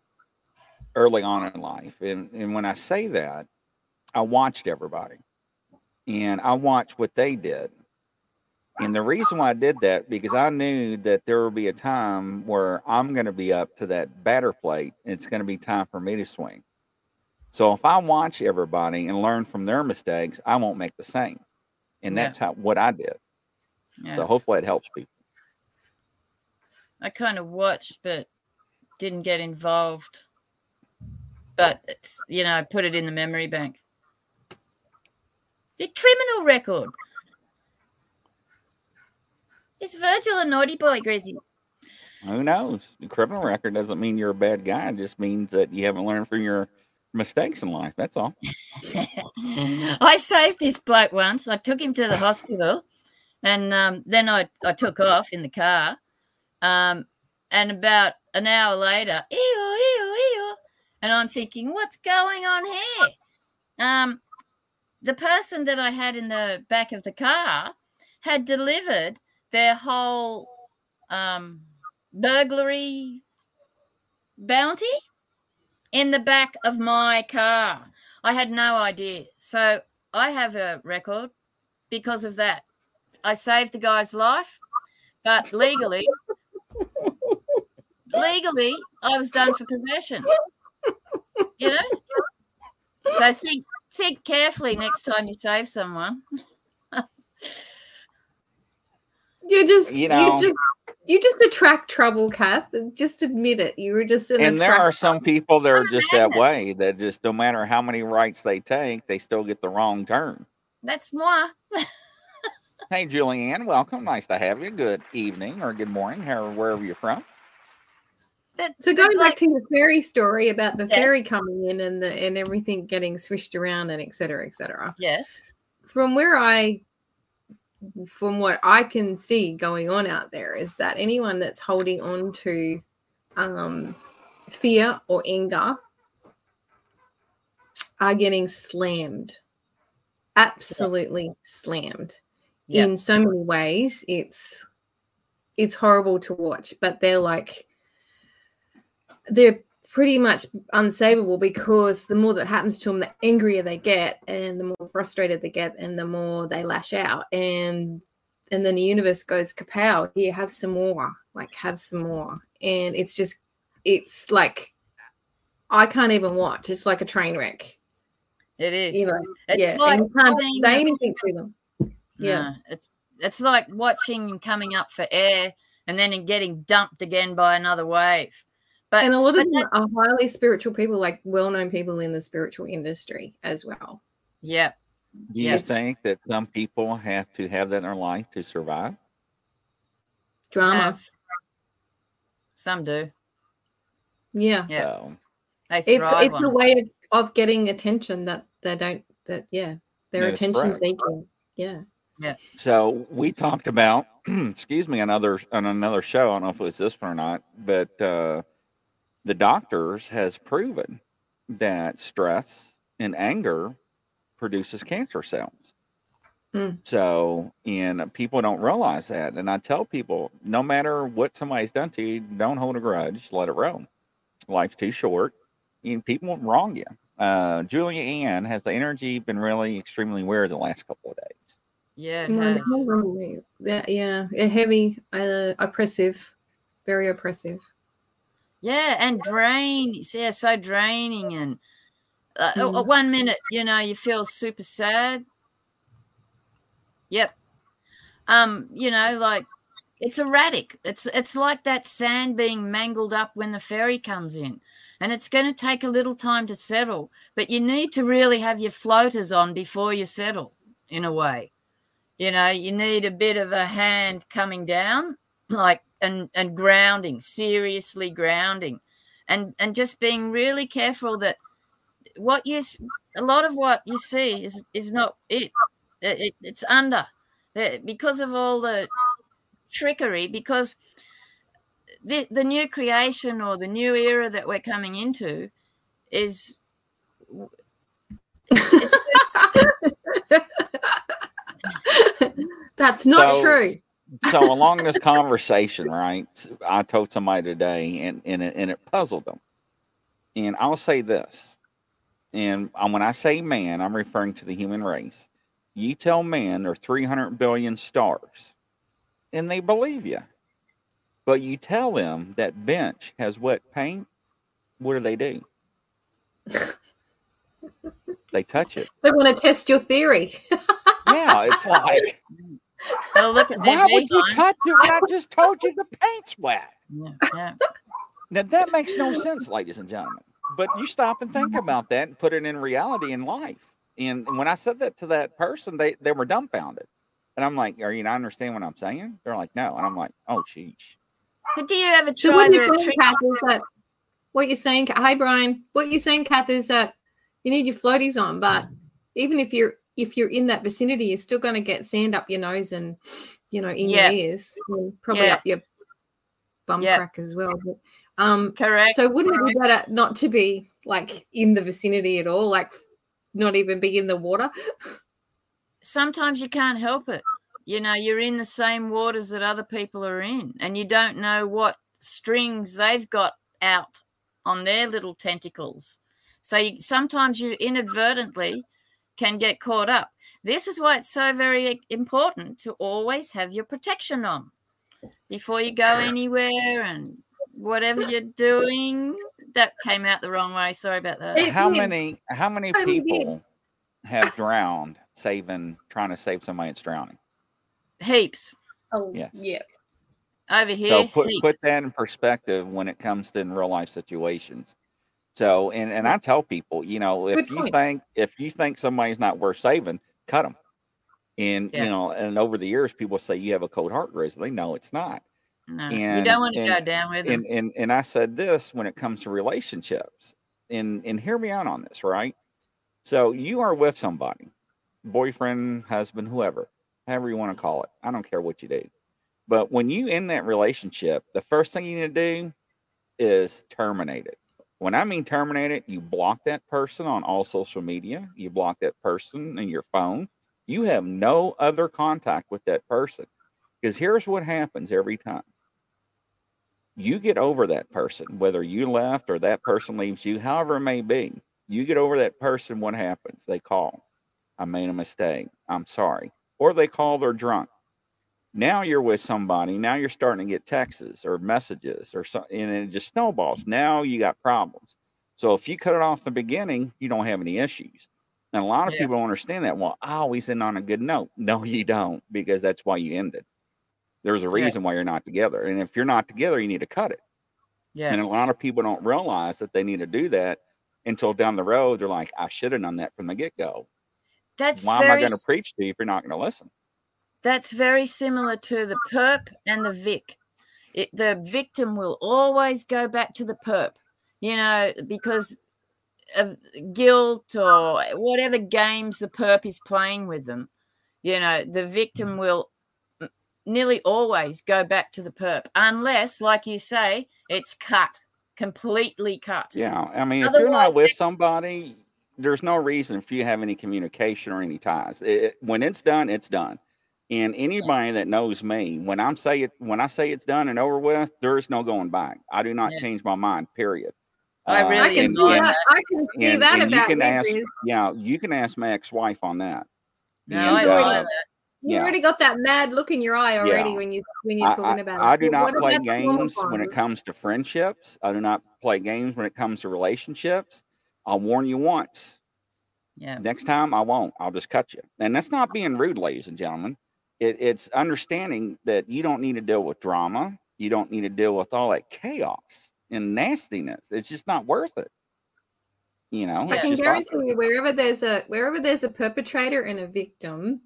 early on in life. And, and when I say that, I watched everybody and I watched what they did. And the reason why I did that, because I knew that there would be a time where I'm going to be up to that batter plate. And it's going to be time for me to swing. So if I watch everybody and learn from their mistakes, I won't make the same. And Yeah. that's how what I did. Yeah. So hopefully it helps people. I kind of watched, but didn't get involved. But it's, you know, I put it in the memory bank. The criminal record. Is Virgil a naughty boy, Grizzy? Who knows? The criminal record doesn't mean you're a bad guy. It just means that you haven't learned from your mistakes in life. That's all. <laughs> I saved this bloke once. I took him to the hospital, and um, then I, I took off in the car. Um, and about an hour later, ew, ew, ew, and I'm thinking, what's going on here? Um, the person that I had in the back of the car had delivered their whole um, burglary bounty in the back of my car. I had no idea. So I have a record because of that. I saved the guy's life, but legally, <laughs> legally, I was done for possession. You know? So think think carefully next time you save someone. <laughs> You're just You you know- are just You just attract trouble, Cath. Just admit it. You were just an and there are some people that are just that way that just no matter how many rights they take, they still get the wrong turn. That's moi. Hey, Julianne, welcome. Nice to have you. Good evening or good morning, however, wherever you're from. That, So going like- back to your fairy story about the Yes. fairy coming in and the and everything getting swished around and et cetera, et cetera. yes, From where I from what I can see going on out there is that anyone that's holding on to um fear or anger are getting slammed. Absolutely slammed. Yeah. In so many ways, it's it's horrible to watch, but they're like they're pretty much unsavable because the more that happens to them, the angrier they get, and the more frustrated they get, and the more they lash out, and and then the universe goes kapow! Here, have some more, like have some more, and it's just it's like I can't even watch. It's like a train wreck. it is. You know, it's yeah, like and you can't say anything to them. yeah. No, it's it's like watching and coming up for air and then getting dumped again by another wave. But and a lot of but them are highly spiritual people, like well-known people in the spiritual industry as well. yeah, Do you Yes. think that some people have to have that in their life to survive? Drama, have. some do. yeah. Yeah. So They It's it's a way of, of getting attention that they don't. That yeah, they're attention correct. seeking. Yeah yeah. So we talked about, <clears throat> excuse me, another on another show. I don't know if it was this one or not, but uh, the doctors has proven that stress and anger produces cancer cells. Hmm. So, and people don't realize that. And I tell people, no matter what somebody's done to you, don't hold a grudge. Let it roll. Life's too short. And people will wrong you. Uh, Julia Ann has the energy been really extremely weird the last couple of days. Yeah, it No, has. no, no, no. Yeah, yeah, yeah, heavy, uh, oppressive, very oppressive. Yeah, and drain. Yeah, so draining. And uh, uh, Mm. one minute, you know, you feel super sad. Yep. Um, you know, like it's erratic. It's it's like that sand being mangled up when the ferry comes in, and it's going to take a little time to settle. But you need to really have your floaters on before you settle. In a way, you know, you need a bit of a hand coming down, like and and grounding, seriously grounding, and and just being really careful that what you s- a lot of what you see is is not it. It- it- it's under Uh, because of all the trickery because the the new creation or the new era that we're coming into is <laughs> That's not So- true. So along this conversation, right? I told somebody today, and and it, and it puzzled them. And I'll say this, and um, when I say man, I'm referring to the human race. You tell man there are 300 billion stars, and they believe you. But you tell them that bench has wet paint, what do they do? <laughs> they touch it. They want to test your theory. <laughs> Yeah, it's like, oh look at why would you V-line. touch it when I just told you the paint's wet? yeah, yeah. Now that makes no sense, ladies and gentlemen. But you stop and think mm-hmm. about that and put it in reality in life. And and when I said that to that person, they they were dumbfounded. And I'm like, "Are you not understanding what I'm saying?" They're like, "No." And I'm like, "Oh, sheesh." But do you ever So try what you're saying, trick? Cath, is that what you're saying? Hi, Brian. What you're saying, Cath, is that you need your floaties on, but even if you're if you're in that vicinity, you're still going to get sand up your nose and you know in Yeah. your ears, and probably Yeah. up your bum Yeah. crack as well. But, um, Correct. so wouldn't it be better not to be like in the vicinity at all, like not even be in the water? sometimes you can't help it. You know, you're in the same waters that other people are in, and you don't know what strings they've got out on their little tentacles. So you, sometimes you inadvertently can get caught up. This is why it's so very important to always have your protection on before you go anywhere and whatever you're doing. That came out the wrong way. Sorry about that. How many how many people have drowned saving trying to save somebody that's drowning? Heaps. Oh, Yes. yeah. Over here, So put heaps. put that in perspective when it comes to in real life situations. So and and I tell people, you know, if you think if you think somebody's not worth saving, cut them. And Yeah. you know, and over the years, people say you have a cold heart, Grizzly. No, it's not. no, you don't want to go down with them. And and and I said this when it comes to relationships, and and hear me out on this, right? So you are with somebody, boyfriend, husband, whoever, however you want to call it. I don't care what you do. But when you in that relationship, the first thing you need to do is terminate it. When I mean terminate it, you block that person on all social media, you block that person in your phone. You have no other contact with that person. Because here's what happens every time you get over that person, whether you left or that person leaves you, however it may be, you get over that person, what happens? They call. I made a mistake. I'm sorry. Or they call, they're drunk. Now you're with somebody. Now you're starting to get texts or messages or something, and it just snowballs. Now you got problems. So if you cut it off the beginning, you don't have any issues. And a lot of Yeah. people don't understand that. Well, I always end on a good note. <laughs> No, you don't, because that's why you ended. There's a reason why you're not together. And if you're not together, you need to cut it. yeah, And a lot of people don't realize that they need to do that until down the road they're like, I should have done that from the get go. that's Why am I going to preach to you if you're not going to listen? That's very similar to the perp and the vic. It, the victim will always go back to the perp, you know, because of guilt or whatever games the perp is playing with them. You know, the victim mm. will nearly always go back to the perp, unless, like you say, it's cut, completely cut. Yeah. I mean, if you're not with somebody, there's no reason for you to have any communication or any ties. It- when it's done, it's done. And anybody that knows me, when I'm say it, when I say it's done and over with, there is no going back. I do not Yeah. change my mind. Period. I Uh, really I can and- see and- that. I can see and- that and you about can you, ask- Grizz. Yeah, you can ask my ex-wife on that. No, And, I He's uh, that. You yeah. already got that mad look in your eye already Yeah. when you when you're talking I- about it. I do But not what play about the normal games when it comes to friendships. I do not play games when it comes to relationships. I'll warn you once. Yeah. Next time I won't. I'll just cut you. And that's not being rude, ladies and gentlemen. It, it's understanding that you don't need to deal with drama. You don't need to deal with all that chaos and nastiness. It's just not worth it. You know, I I can guarantee worth you, wherever there's a wherever there's a perpetrator and a victim,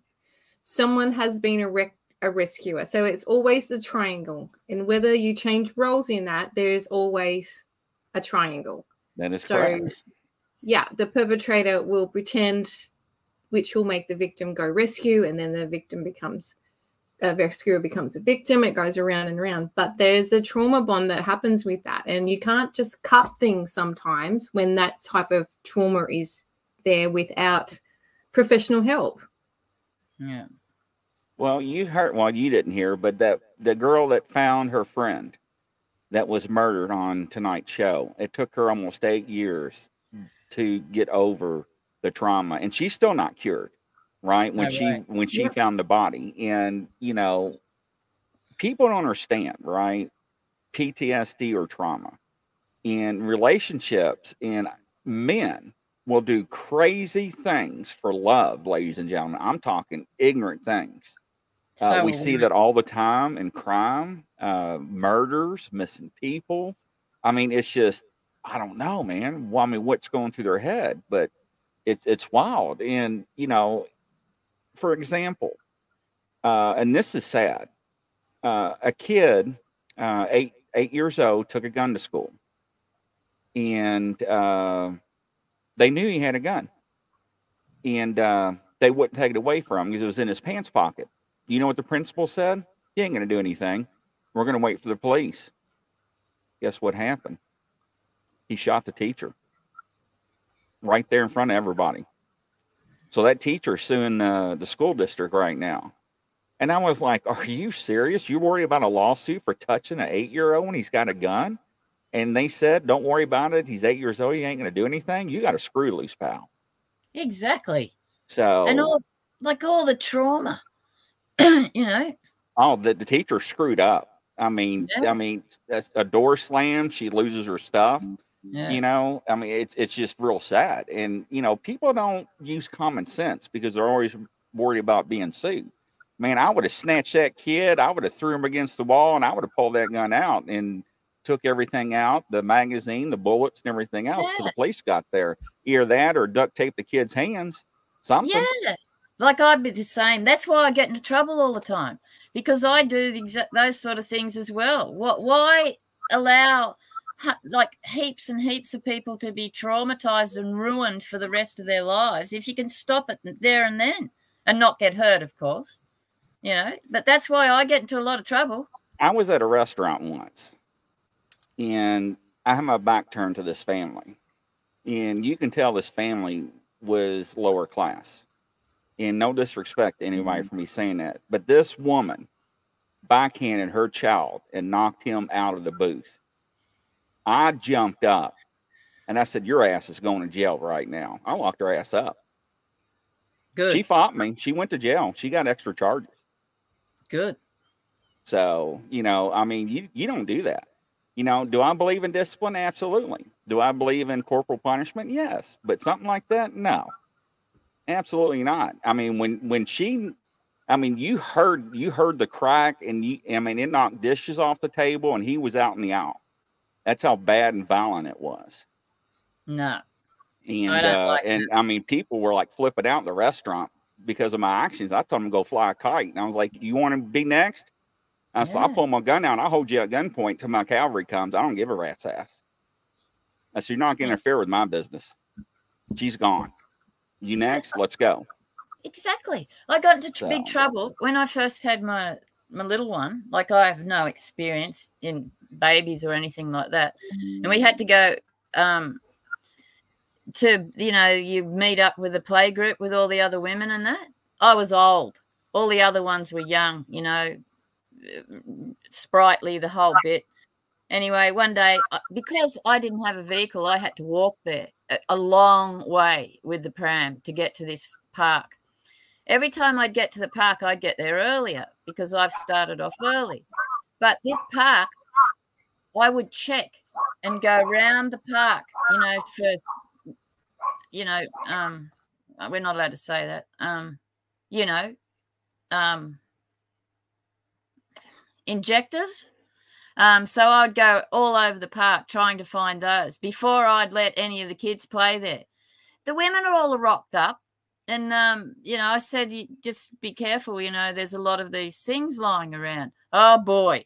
someone has been a rec- a rescuer. So it's always the triangle, and whether you change roles in that, there is always a triangle. That is So, correct. yeah, the perpetrator will pretend, which will make the victim go rescue, and then the victim becomes a rescuer becomes a victim. It goes around and around. But there's a trauma bond that happens with that, and you can't just cut things sometimes when that type of trauma is there without professional help. Yeah. Well, you heard. Well, you didn't hear, but that the girl that found her friend that was murdered on tonight's show. It took her almost eight years to get over the trauma, and she's still not cured. Right when Yeah, she right. when she Yeah. found the body, and you know, people don't understand, right? PTSD or trauma in relationships, and men will do crazy things for love, ladies and gentlemen. I'm talking ignorant things. Uh, So we see that all the time in crime, uh, murders, missing people. I mean, it's just, I don't know, man. Well, I mean, what's going through their head? But it's it's wild. And you know, for example, uh, and this is sad. Uh, a kid, uh, eight eight years old, took a gun to school, and uh, they knew he had a gun, and uh, they wouldn't take it away from him because it was in his pants pocket. You know what the principal said? He ain't going to do anything. We're going to wait for the police. Guess what happened? He shot the teacher right there in front of everybody. So that teacher's suing uh, the school district right now. And I was like, Are you serious? You worry about a lawsuit for touching an eight year old when he's got a gun? And they said, Don't worry about it. He's eight years old. He ain't going to do anything. You got a screw loose, pal. Exactly. So, And all like all the trauma. <clears throat> you know. oh, the, the teacher screwed up. I mean, Yeah. I mean, that's a door slammed. She loses her stuff. Yeah. You know, I mean, it's it's just real sad. And you know, people don't use common sense because they're always worried about being sued. man, I would have snatched that kid. I would have threw him against the wall, and I would have pulled that gun out and took everything out, the magazine, the bullets, and everything else. Yeah. the police got there. Either that or duct tape the kid's hands. Something. Yeah, like I'd be the same. That's why I get into trouble all the time because I do the those sort of things as well. What? Why allow? Like heaps and heaps of people to be traumatized and ruined for the rest of their lives if you can stop it there and then and not get hurt of course you know? But that's why i get into a lot of trouble. I was at a restaurant once and i had my back turned to this family and you can tell this family was lower class and no disrespect to anybody mm-hmm. for me saying that but this woman backhanded her child and knocked him out of the booth I jumped up and I said, Your ass is going to jail right now. I locked her ass up. Good. She fought me. She went to jail. She got extra charges. Good. So, you know, I mean, you, you don't do that. You know, do I believe in discipline? Absolutely. Do I believe in corporal punishment? Yes. But something like that? No. Absolutely not. I mean, when when she I mean, you heard you heard the crack and you I mean it knocked dishes off the table and he was out in the aisle. That's how bad and violent it was. No. And I uh, like and I mean, people were like flipping out in the restaurant because of my actions. I told them to go fly a kite, and I was like, "You want to be next?" I said, "I'll pull my gun out. and I'll hold you at gunpoint till my cavalry comes. I don't give a rat's ass." I said, "You're not going to interfere with my business. She's gone. You next? <laughs> Let's go." Exactly. I got into so. big trouble when I first had my my little one. Like I have no experience in babies or anything like that. And we had to go um, to, you know, you meet up with a play group with all the other women and that. I was old. All the other ones were young, you know, sprightly, the whole bit. Anyway, one day, uh, because I didn't have a vehicle, I had to walk there a long way with the pram to get to this park. Every time I'd get to the park, I'd get there earlier because I've started off early. But this park I would check and go around the park, you know, for, you know, um, we're not allowed to say that, um, you know, um, injectors. Um, so I'd go all over the park trying to find those before I'd let any of the kids play there. The women are all rocked up. And, um, you know, I said, just be careful. You know, there's a lot of these things lying around. Oh, boy.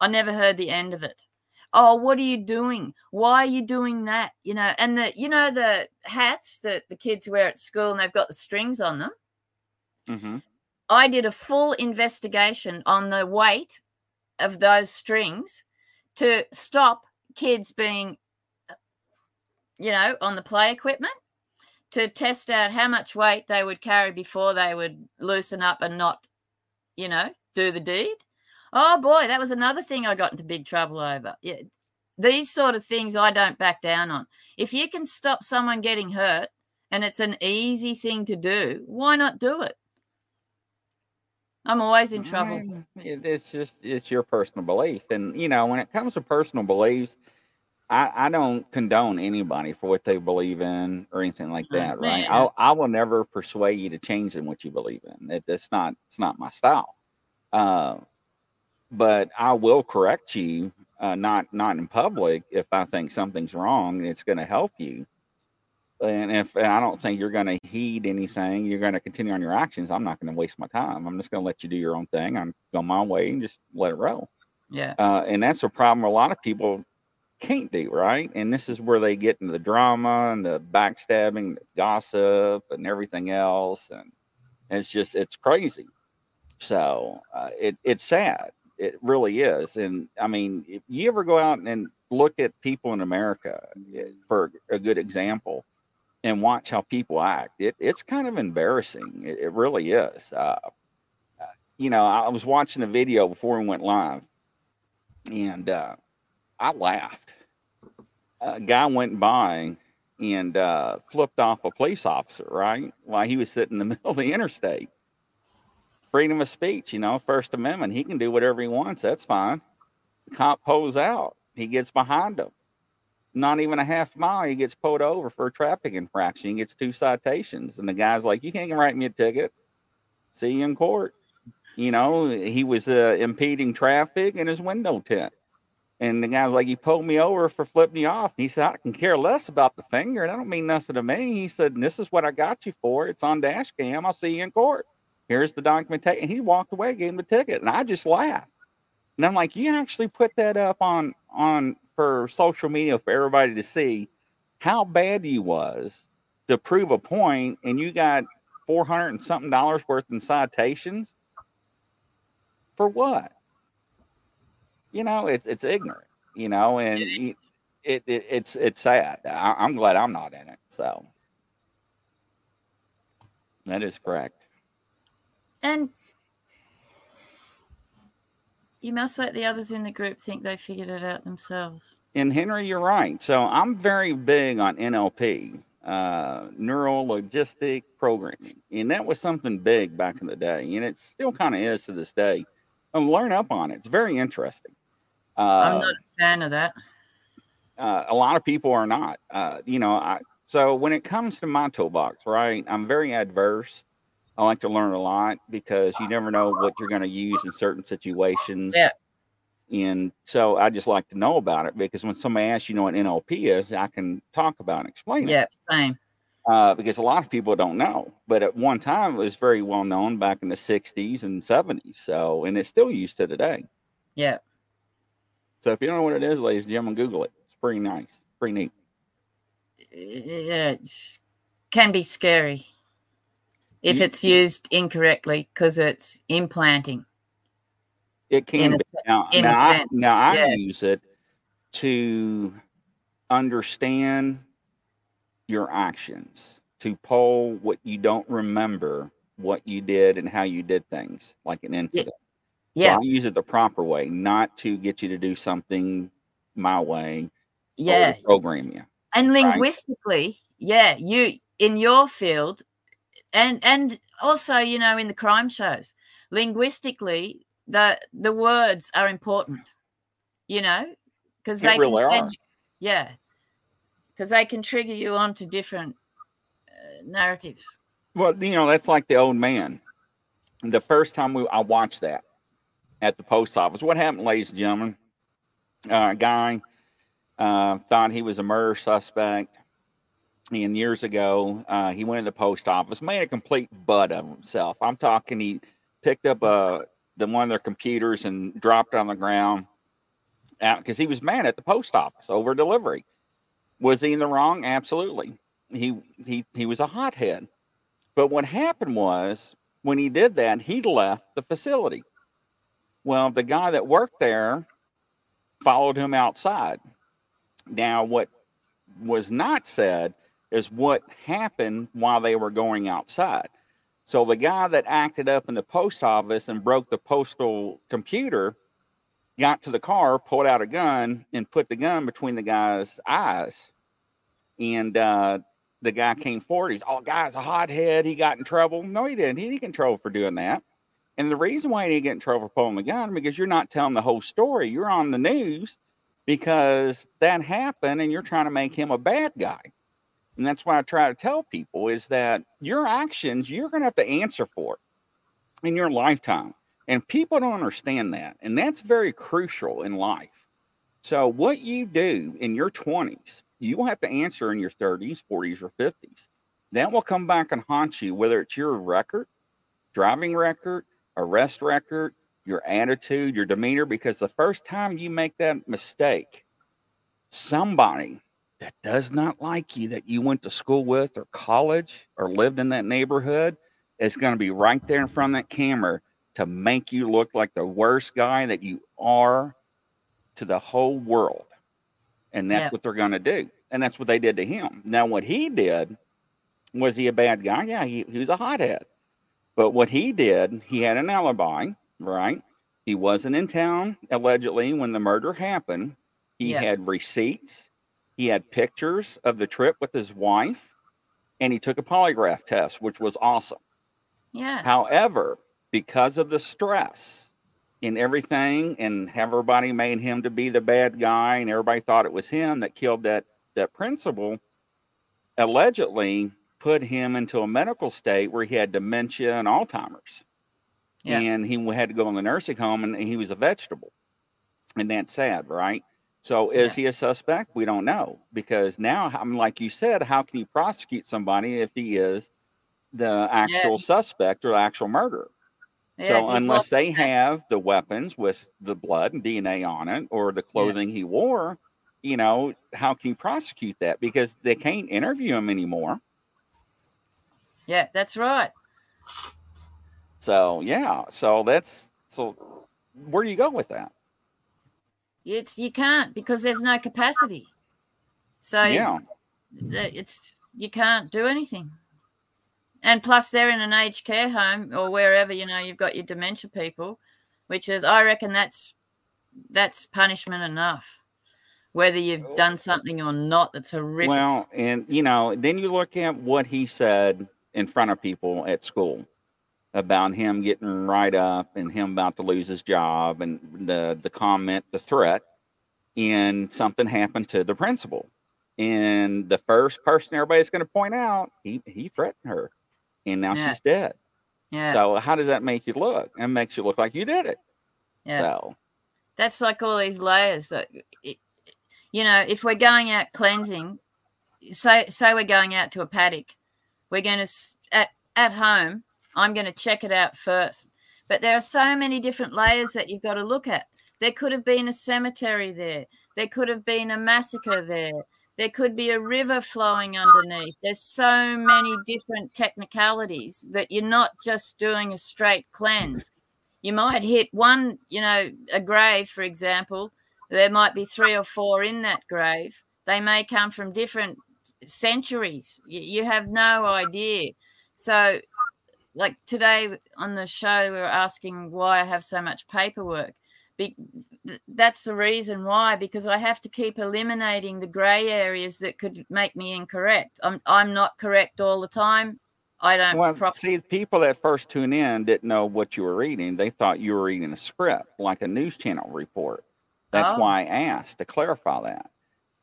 I never heard the end of it oh what are you doing why are you doing that you know and the you know the hats that the kids wear at school and they've got the strings on them mm-hmm. i did a full investigation on the weight of those strings to stop kids being you know on the play equipment to test out how much weight they would carry before they would loosen up and not you know do the deed Oh boy, that was another thing I got into big trouble over. Yeah, these sort of things I don't back down on. If you can stop someone getting hurt and it's an easy thing to do, why not do it? I'm always in trouble. It's just it's your personal belief, and you know when it comes to personal beliefs, I, I don't condone anybody for what they believe in or anything like oh, that, right? I I will never persuade you to change in what you believe in. It, it's not it's not my style. Uh, but I will correct you, uh, not not in public. If I think something's wrong, it's going to help you. And if and I don't think you're going to heed anything, you're going to continue on your actions. I'm not going to waste my time. I'm just going to let you do your own thing. I'm going my way and just let it roll. Yeah. Uh, and that's a problem a lot of people can't do, right? And this is where they get into the drama and the backstabbing, the gossip, and everything else. And it's just it's crazy. So uh, it it's sad it really is. And I mean, if you ever go out and look at people in America eh, for a good example and watch how people act, it, it's kind of embarrassing. It, it really is. Uh, uh, you know, I was watching a video before we went live and uh, I laughed. A guy went by and uh, flipped off a police officer, right? While he was sitting in the <laughs> middle of the interstate freedom of speech, you know, First Amendment. He can do whatever he wants. That's fine. The cop pulls out. He gets behind him. Not even a half mile, he gets pulled over for a traffic infraction. He gets two citations. And the guy's like, You can't write me a ticket. See you in court. You know, he was uh, impeding traffic in his window tint. And the guy was like, he pulled me over for flipping you off." And he said, "I can care less about the finger. That don't mean nothing to me." He said, "This is what I got you for. It's on dash cam. I'll see you in court. Here's the documentation." He walked away, gave him the ticket, and I just laughed. And I'm like, "You actually put that up on on for social media for everybody to see how bad you was to prove a point, and you got four hundred and something dollars worth in citations for what?" You know, it's it's ignorant, you know, and it, it, it it's it's sad. I, I'm glad I'm not in it. So that is correct. And you must let the others in the group think they figured it out themselves. And Henry, you're right. So I'm very big on NLP, uh, neuro linguistic programming, and that was something big back in the day, and it still kind of is to this day. And learn up on it. It's very interesting. Uh, I'm not a fan of that. Uh, a lot of people are not. Uh, you know, I, so when it comes to my toolbox, right, I'm very adverse. I like to learn a lot because you never know what you're going to use in certain situations. Yeah. And so I just like to know about it because when somebody asks you know what NLP is, I can talk about and explain yeah, it. Yeah, same. Uh, because a lot of people don't know, but at one time it was very well known back in the 60s and 70s. So, and it's still used to today. Yeah. So if you don't know what it is, ladies and gentlemen, Google it. It's pretty nice, pretty neat. Yeah, it can be scary if it's used incorrectly because it's implanting. It can be. Now, in now, a sense, I, now I yeah. use it to understand your actions, to pull what you don't remember, what you did and how you did things, like an incident. Yeah, So I use it the proper way, not to get you to do something my way yeah. program you. And right? linguistically, yeah, you in your field, and and also you know in the crime shows, linguistically the the words are important. You know, because they really can send you, yeah, because they can trigger you onto different uh, narratives. Well, you know, that's like the old man. The first time we I watched that at the post office, what happened, ladies and gentlemen? Uh, a guy uh, thought he was a murder suspect. And years ago, uh, he went to the post office, made a complete butt of himself. I'm talking, he picked up uh, the one of their computers and dropped it on the ground because he was mad at the post office over delivery. Was he in the wrong? Absolutely. He he he was a hothead. But what happened was when he did that, he left the facility. Well, the guy that worked there followed him outside. Now, what was not said is what happened while they were going outside. So, the guy that acted up in the post office and broke the postal computer got to the car, pulled out a gun, and put the gun between the guy's eyes. And uh, the guy came forward. He's, oh, guy's a hothead. He got in trouble. No, he didn't. He didn't control for doing that. And the reason why he didn't get in trouble for pulling the gun because you're not telling the whole story. You're on the news because that happened and you're trying to make him a bad guy. And that's why I try to tell people is that your actions, you're going to have to answer for in your lifetime. And people don't understand that. And that's very crucial in life. So, what you do in your 20s, you will have to answer in your 30s, 40s, or 50s. That will come back and haunt you, whether it's your record, driving record, arrest record, your attitude, your demeanor, because the first time you make that mistake, somebody that does not like you, that you went to school with or college or lived in that neighborhood, is going to be right there in front of that camera to make you look like the worst guy that you are to the whole world. And that's Yeah. what they're going to do. And that's what they did to him. Now, what he did was he a bad guy? Yeah, he, he was a hothead. But what he did, he had an alibi, right? He wasn't in town allegedly when the murder happened. He Yeah. had receipts, he had pictures of the trip with his wife, and he took a polygraph test, which was awesome. Yeah. However, because of the stress in everything, and everybody made him to be the bad guy, and everybody thought it was him that killed that that principal, allegedly put him into a medical state where he had dementia and Alzheimer's. Yeah. and he had to go in the nursing home, and he was a vegetable, and that's sad, right? So is he a suspect? We don't know because now, I mean, like you said, how can you prosecute somebody if he is the actual suspect or the actual murderer? Yeah, so unless they have the weapons with the blood and DNA on it or the clothing he wore, you know, how can you prosecute that? Because they can't interview him anymore. Yeah, that's right. So yeah, so that's so where do you go with that? It's you can't because there's no capacity. So yeah. it's you can't do anything. And plus, they're in an aged care home or wherever you know you've got your dementia people, which is I reckon that's that's punishment enough, whether you've done something or not. That's horrific. Well, and you know, then you look at what he said in front of people at school about him getting right up and him about to lose his job and the the comment, the threat, and something happened to the principal. And the first person everybody's going to point out, he he threatened her, and now Yeah. she's dead. yeah, So how does that make you look? It makes you look like you did it. yeah. So that's like all these layers that it, you know if we're going out cleansing say say we're going out to a paddock we're going to at at home i'm going to check it out first. But there are so many different layers that you've got to look at. There could have been a cemetery there. There could have been a massacre there. There could be a river flowing underneath. There's so many different technicalities that you're not just doing a straight cleanse. You might hit one, you know, a grave, for example. There might be three or four in that grave. They may come from different centuries. You, you have no idea. So, like today on the show, we are asking why I have so much paperwork. Be, that's the reason why, because I have to keep eliminating the grey areas that could make me incorrect. I'm I'm not correct all the time. I don't. Well, prop- see, people that first tune in didn't know what you were reading. They thought you were reading a script, like a news channel report. That's Oh. why I asked to clarify that.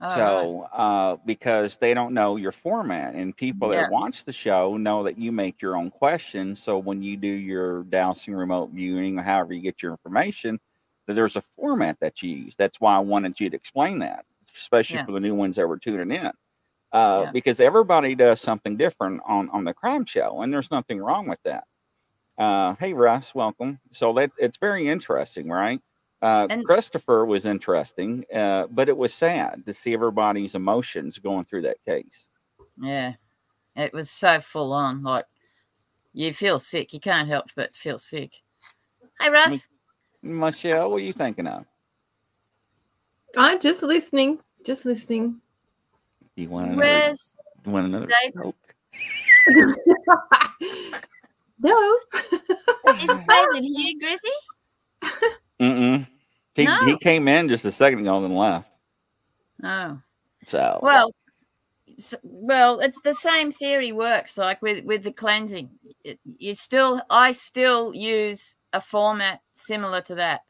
Oh, so, uh, because they don't know your format, and people Yeah. that watch the show know that you make your own questions. So when you do your dowsing remote viewing or however you get your information, that there's a format that you use. That's why I wanted you to explain that, especially Yeah. for the new ones that were tuning in uh, Yeah. because everybody does something different on on the crime show, and there's nothing wrong with that. Uh, hey Russ, welcome. So that it's very interesting, right? Uh, And- Christopher was interesting, uh, but it was sad to see everybody's emotions going through that case. Yeah, it was so full on. Like you feel sick. You can't help but feel sick. Hey, Russ. Michelle, what are you thinking of? I'm just listening. Just listening. You want another? Where's you want another Dave? Coke? <laughs> no. is David here, Grizzy? <laughs> Mm-mm. He, No. he came in just a second ago and then left. Oh, So well, well, it's the same theory works. Like with with the cleansing, It- you still, I still use a format similar to that,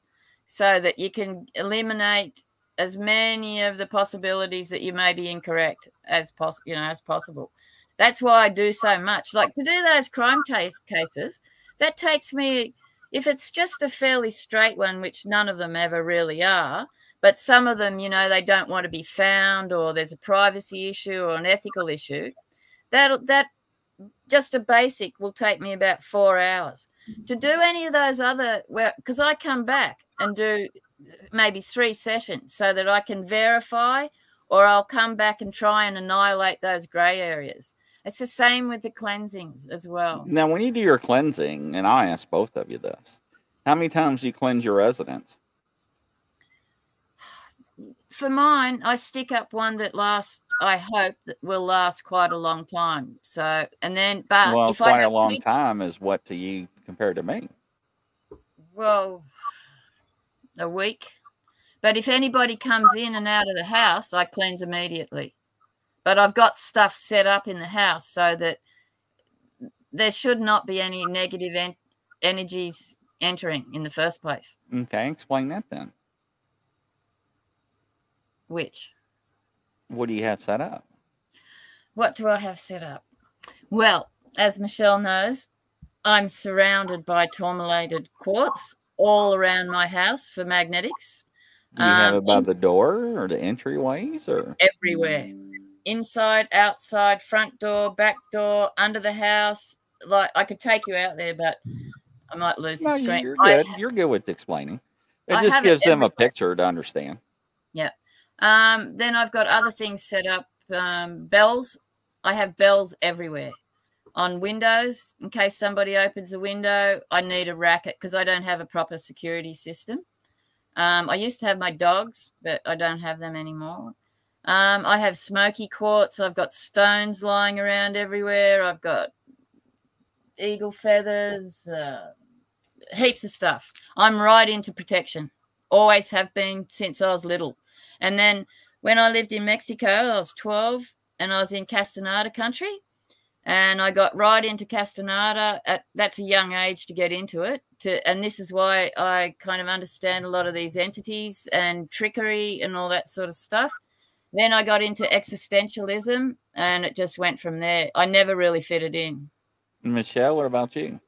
so that you can eliminate as many of the possibilities that you may be incorrect as pos- you know as possible. That's why I do so much. Like to do those crime case cases, that takes me if it's just a fairly straight one, which none of them ever really are, but some of them, you know, they don't want to be found or there's a privacy issue or an ethical issue. That that just a basic will take me about four hours. To do mm-hmm. any of those other well, because I come back and do maybe three sessions so that I can verify or I'll come back and try and annihilate those grey areas. It's the same with the cleansings as well. now, when you do your cleansing, and I ask both of you this, how many times do you cleanse your residence? For mine, I stick up one that lasts. I hope that will last quite a long time. So, and then, but well, if quite a long big- time is what to you compared to me. well, a week. But if anybody comes in and out of the house, I cleanse immediately. But I've got stuff set up in the house so that there should not be any negative en- energies entering in the first place. Okay, explain that then. Which, What do you have set up? what do I have set up? Well, as Michelle knows, I'm surrounded by tourmalated quartz all around my house for magnetics. Do you have Um, it by the door or the entryways or? everywhere inside outside front door back door under the house like i could take you out there but i might lose No, the screen you're good. You're good with explaining. It I just have it gives them a picture to understand. Yeah. Um then i've got other things set up um bells i have bells everywhere on windows in case somebody opens a window i need a racket because i don't have a proper security system um, i used to have my dogs but i don't have them anymore um, i have smoky quartz i've got stones lying around everywhere i've got eagle feathers uh, heaps of stuff i'm right into protection always have been since i was little and then when i lived in mexico i was 12 and i was in castaneda country and I got right into Castaneda at that's a young age to get into it. To and this is why I kind of understand a lot of these entities and trickery and all that sort of stuff. Then I got into existentialism and it just went from there. I never really fitted in. Michelle, what about you?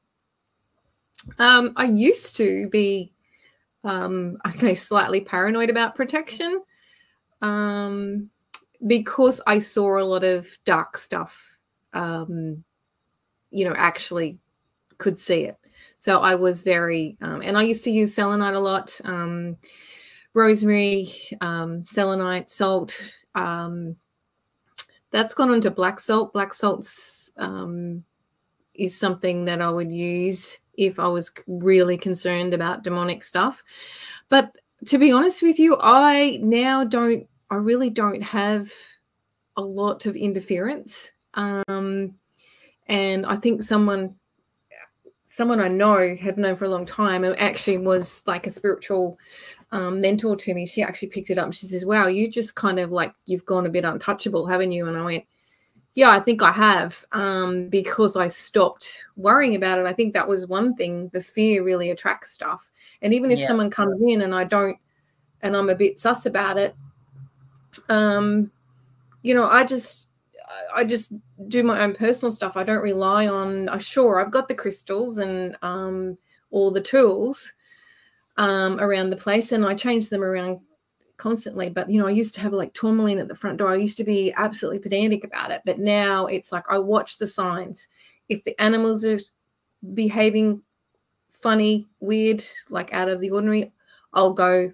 Um, I used to be, um, <laughs> I think, slightly paranoid about protection, um, because I saw a lot of dark stuff. Um, you know, actually could see it. So I was very, um, and I used to use selenite a lot, um, rosemary, um, selenite, salt. Um, that's gone on to black salt. Black salt's um, is something that I would use if I was really concerned about demonic stuff. But to be honest with you, I now don't, I really don't have a lot of interference. Um, and I think someone, someone I know, have known for a long time, who actually was like a spiritual um, mentor to me. She actually picked it up. She says, "Wow, you just kind of like you've gone a bit untouchable, haven't you?" And I went, yeah, I think I have um, because I stopped worrying about it. I think that was one thing. The fear really attracts stuff. And even if Yeah. someone comes in and I don't, and I'm a bit sus about it, um, you know, I just, I- just do my own personal stuff. I don't rely on. Uh, sure, I've got the crystals and um, all the tools um, around the place, and I change them around constantly. But you know, I used to have like tourmaline at the front door. I used to be absolutely pedantic about it, but now it's like I watch the signs. If the animals are behaving funny, weird, like out of the ordinary, I'll go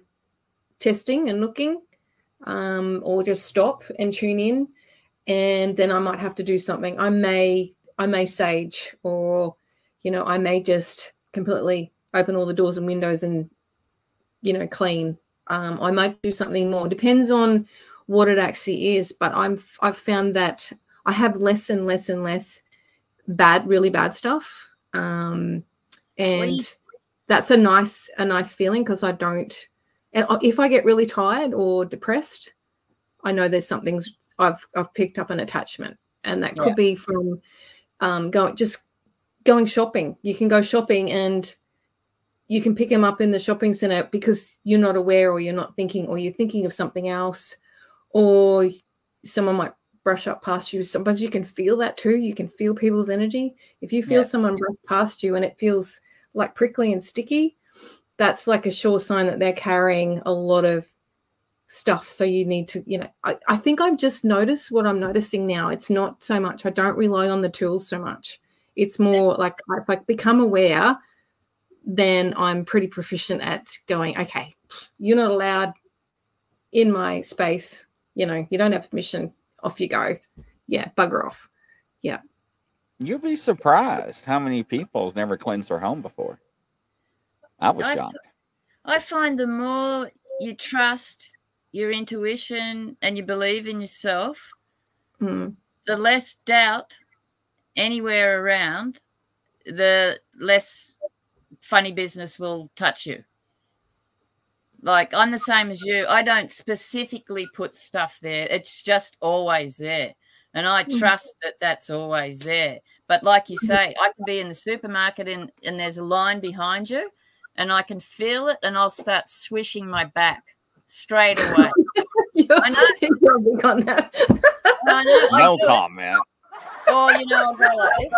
testing and looking, um, or just stop and tune in, and then I might have to do something. I may I may sage, or you know, I may just completely open all the doors and windows and you know clean um, I might do something more. Depends on what it actually is. But I'm I've found that I have less and less and less bad, really bad stuff, um, and that's a nice a nice feeling because I don't. And if I get really tired or depressed, I know there's something's I've I've picked up an attachment, and that could Yeah. be from um, going just going shopping. You can go shopping and you can pick them up in the shopping center because you're not aware or you're not thinking or you're thinking of something else or someone might brush up past you. Sometimes you can feel that too. You can feel people's energy. If you feel Yeah. someone brush past you and it feels like prickly and sticky that's like a sure sign that they're carrying a lot of stuff. So you need to you know I, I think i've just noticed what i'm noticing now. It's not so much i don't rely on the tools so much. It's more like if i become aware then I'm pretty proficient at going, okay, you're not allowed in my space. You know, you don't have permission. Off you go. Yeah, bugger off. Yeah. You'll be surprised how many people has never cleansed their home before. I was I shocked. I find the more you trust your intuition and you believe in yourself, Mm, the less doubt anywhere around, the less funny business will touch you. Like I'm the same as you. I don't specifically put stuff there. It's just always there. And I Mhm. trust that that's always there. But like you say, I can be in the supermarket and, and there's a line behind you and I can feel it and I'll start swishing my back straight away. <laughs> you're, I know. <laughs> you're big on that. I know, No do it. comment. Or, you know, I'll go like this.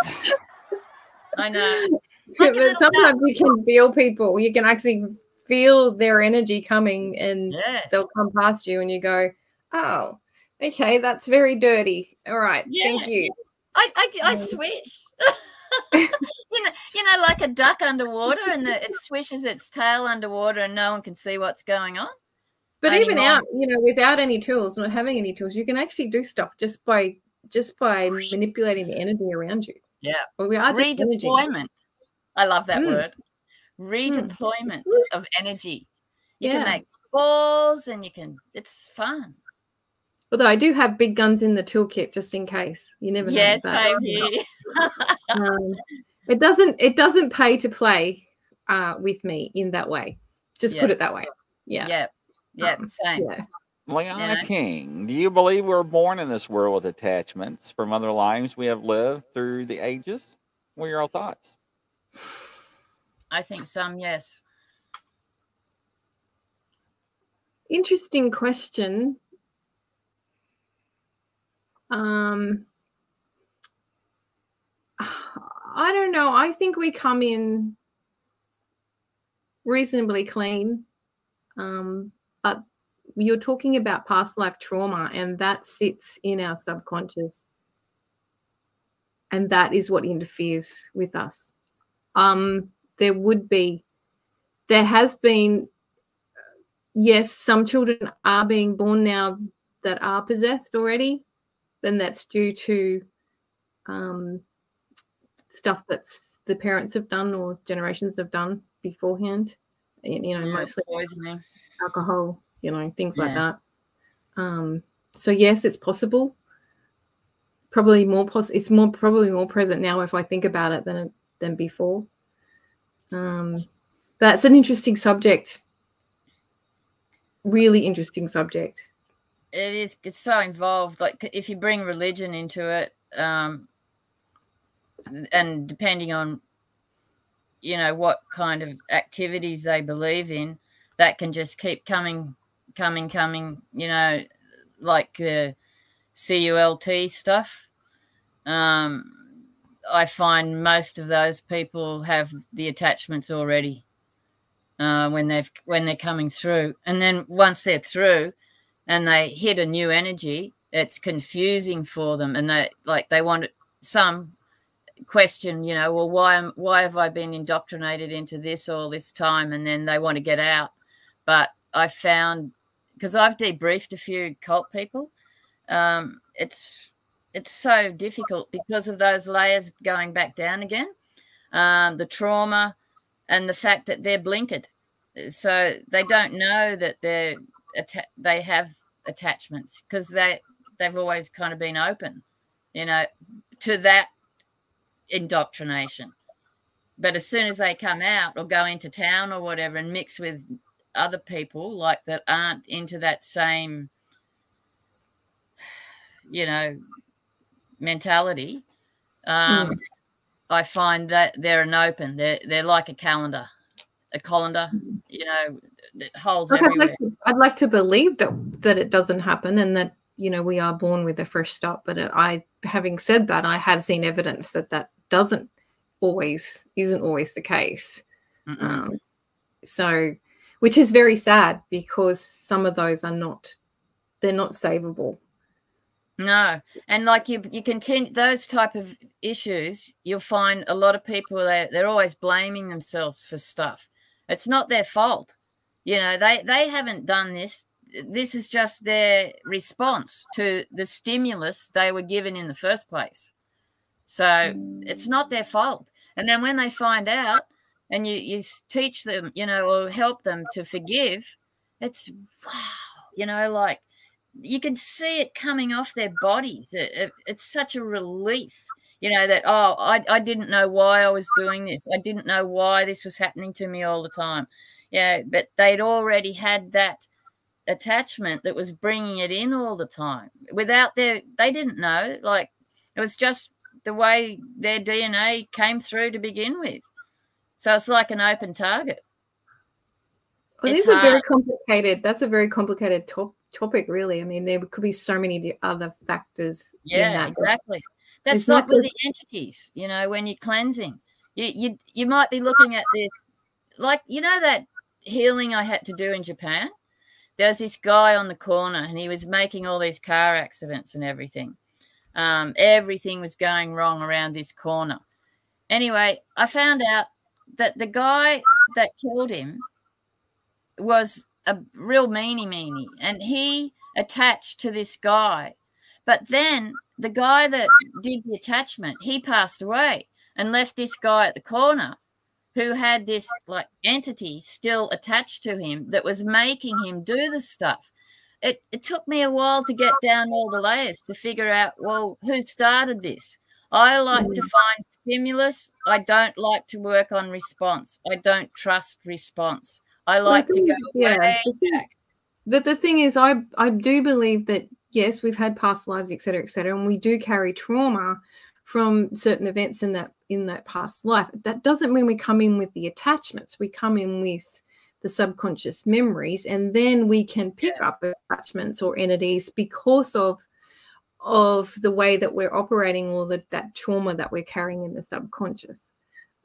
I know. But a little sometimes you can feel people. You can actually feel their energy coming, and Yeah. they'll come past you, and you go, "Oh, okay, that's very dirty. All right, thank you." I, I, I Yeah. swish. <laughs> you know, you know, like a duck underwater, and the, it swishes its tail underwater, and no one can see what's going on. But Only even out, you know, without any tools, not having any tools, you can actually do stuff just by just by manipulating the energy around you. Yeah. Well, we are energy. Redeployment. I love that Mm. word. Redeployment of energy. You Yeah. can make balls, and you can. It's fun. Although I do have big guns in the toolkit just in case. You never know. Yeah, but, same here. <laughs> um, it doesn't it doesn't pay to play uh, with me in that way. Just put it that way. Yeah. Yeah, yeah, Um, same. Yeah. Leona Yeah. King, do you believe we're born in this world with attachments from other lives we have lived through the ages? What are your thoughts? I think some, yes. Interesting question. Um I don't know. I think we come in reasonably clean. Um, but you're talking about past life trauma, and that sits in our subconscious. And that is what interferes with us. Um, there would be, there has been, yes, some children are being born now that are possessed already. Then that's due to um, stuff that's the parents have done or generations have done beforehand. You know, Yeah, mostly poisoning. alcohol, you know, things like that. Um, so yes, it's possible. Probably more pos- It's more probably more present now if I think about it than it- than before. Um, that's an interesting subject. Really interesting subject. It is. It's so involved. Like if you bring religion into it, um, and depending on, you know, what kind of activities they believe in, that can just keep coming, coming, coming. You know, like the CULT stuff. Um, I find most of those people have the attachments already uh, when they've when they're coming through, and then once they're through, and they hit a new energy, it's confusing for them, and they like they want some question, you know, well, why am why have I been indoctrinated into this all this time, and then they want to get out, but I found because I've debriefed a few cult people, um, it's it's so difficult because of those layers going back down again, um, the trauma, and the fact that they're blinkered, so they don't know that they're atta- they have attachments because they they've always kind of been open, you know, to that indoctrination. But as soon as they come out or go into town or whatever and mix with other people like that aren't into that same <sighs> you know mentality um i find that they're an open they're they're like a calendar a colander you know that holes Look, I'd like, to, I'd like to believe that that it doesn't happen and that you know we are born with a fresh start. But it, I, having said that, I have seen evidence that that doesn't always isn't always the case. Um, so, which is very sad because some of those are not they're not savable. No, and like you, you continue those type of issues. You'll find a lot of people they they're always blaming themselves for stuff. It's not their fault, you know. They they haven't done this. This is just their response to the stimulus they were given in the first place. So it's not their fault. And then when they find out, and you you teach them, you know, or help them to forgive, it's wow, you know, like you can see it coming off their bodies. It, it- it's such a relief, you know, that, oh, I, I didn't know why I was doing this. I didn't know why this was happening to me all the time. Yeah, but they'd already had that attachment that was bringing it in all the time without their, they didn't know. Like it was just the way their DNA came through to begin with. So it's like an open target. Well, It's these are very complicated. That's a very complicated top, topic, really. I mean, there could be so many other factors. in Yeah, that. exactly. That's It's not like with the entities, you know, when you're cleansing, You you you might be looking at this like you know that healing I had to do in Japan. There's this guy on the corner, and he was making all these car accidents and everything. Um, everything was going wrong around this corner. Anyway, I found out that the guy that killed him was a real meanie meanie, and he attached to this guy. But then the guy that did the attachment, he passed away and left this guy at the corner who had this like entity still attached to him that was making him do the stuff. It, it took me a while to get down all the layers to figure out, well, who started this? I like to mm. find stimulus. I don't like to work on response. I don't trust response. I like well, I think, to go yeah, back. But the thing is, I I do believe that yes, we've had past lives, etc., etc., and we do carry trauma from certain events in that in that past life. That doesn't mean we come in with the attachments. We come in with the subconscious memories, and then we can pick yeah. up attachments or entities because of of the way that we're operating or the, that trauma that we're carrying in the subconscious.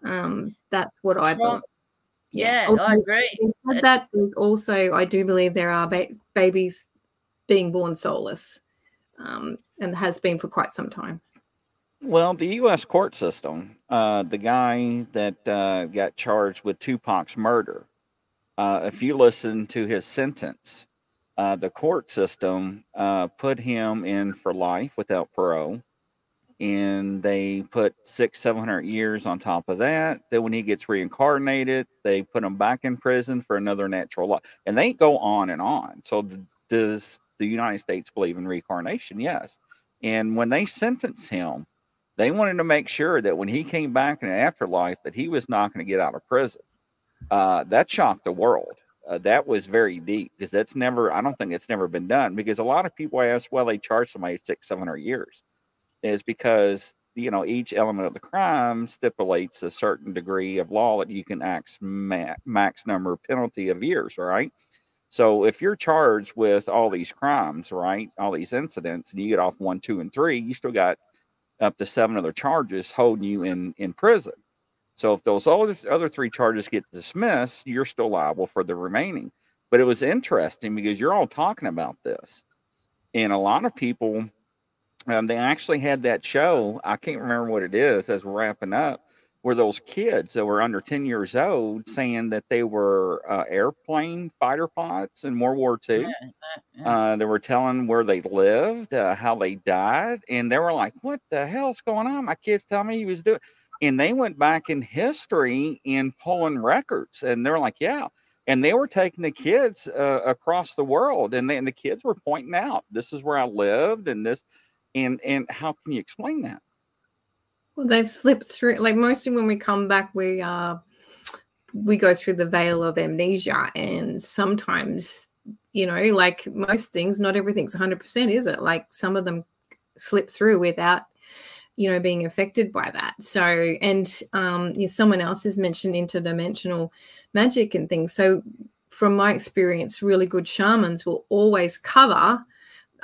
Um, that's what I believe. Yeah, yeah I agree. That is also, I do believe there are ba- babies being born soulless, um, and has been for quite some time. Well, the U.S. court system, uh, the guy that uh, got charged with Tupac's murder, uh, if you listen to his sentence, uh, the court system uh, put him in for life without parole, and they put six, seven hundred years on top of that. Then, when he gets reincarnated, they put him back in prison for another natural life, and they go on and on. So, does the United States believe in reincarnation? Yes. And when they sentenced him, they wanted to make sure that when he came back in the afterlife, that he was not going to get out of prison. Uh, that shocked the world. Uh, that was very deep because that's never. I don't think it's never been done because a lot of people ask, well, they charge somebody six, seven hundred years, is because you know each element of the crime stipulates a certain degree of law that you can act max number penalty of years, right? So if you're charged with all these crimes, right, all these incidents, and you get off one, two, and three, you still got up to seven other charges holding you in in prison. So if those other three charges get dismissed, you're still liable for the remaining. But it was interesting because you're all talking about this, and a lot of people, um, they actually had that show. I can't remember what it is as we're wrapping up where those kids that were under 10 years old saying that they were uh, airplane fighter pilots in World War II. Yeah, yeah. Uh, they were telling where they lived, uh, how they died, and they were like, "What the hell's going on?" My kids tell me he was doing, and they went back in history and pulling records, and they're like, "Yeah." And they were taking the kids uh, across the world, and, they, and the kids were pointing out, "This is where I lived," and this, and and how can you explain that? Well, they've slipped through. Like mostly when we come back, we uh we go through the veil of amnesia, and sometimes, you know, like most things, not everything's 100%, is it? Like some of them slip through without you know being affected by that so and um yeah, someone else has mentioned interdimensional magic and things so from my experience really good shamans will always cover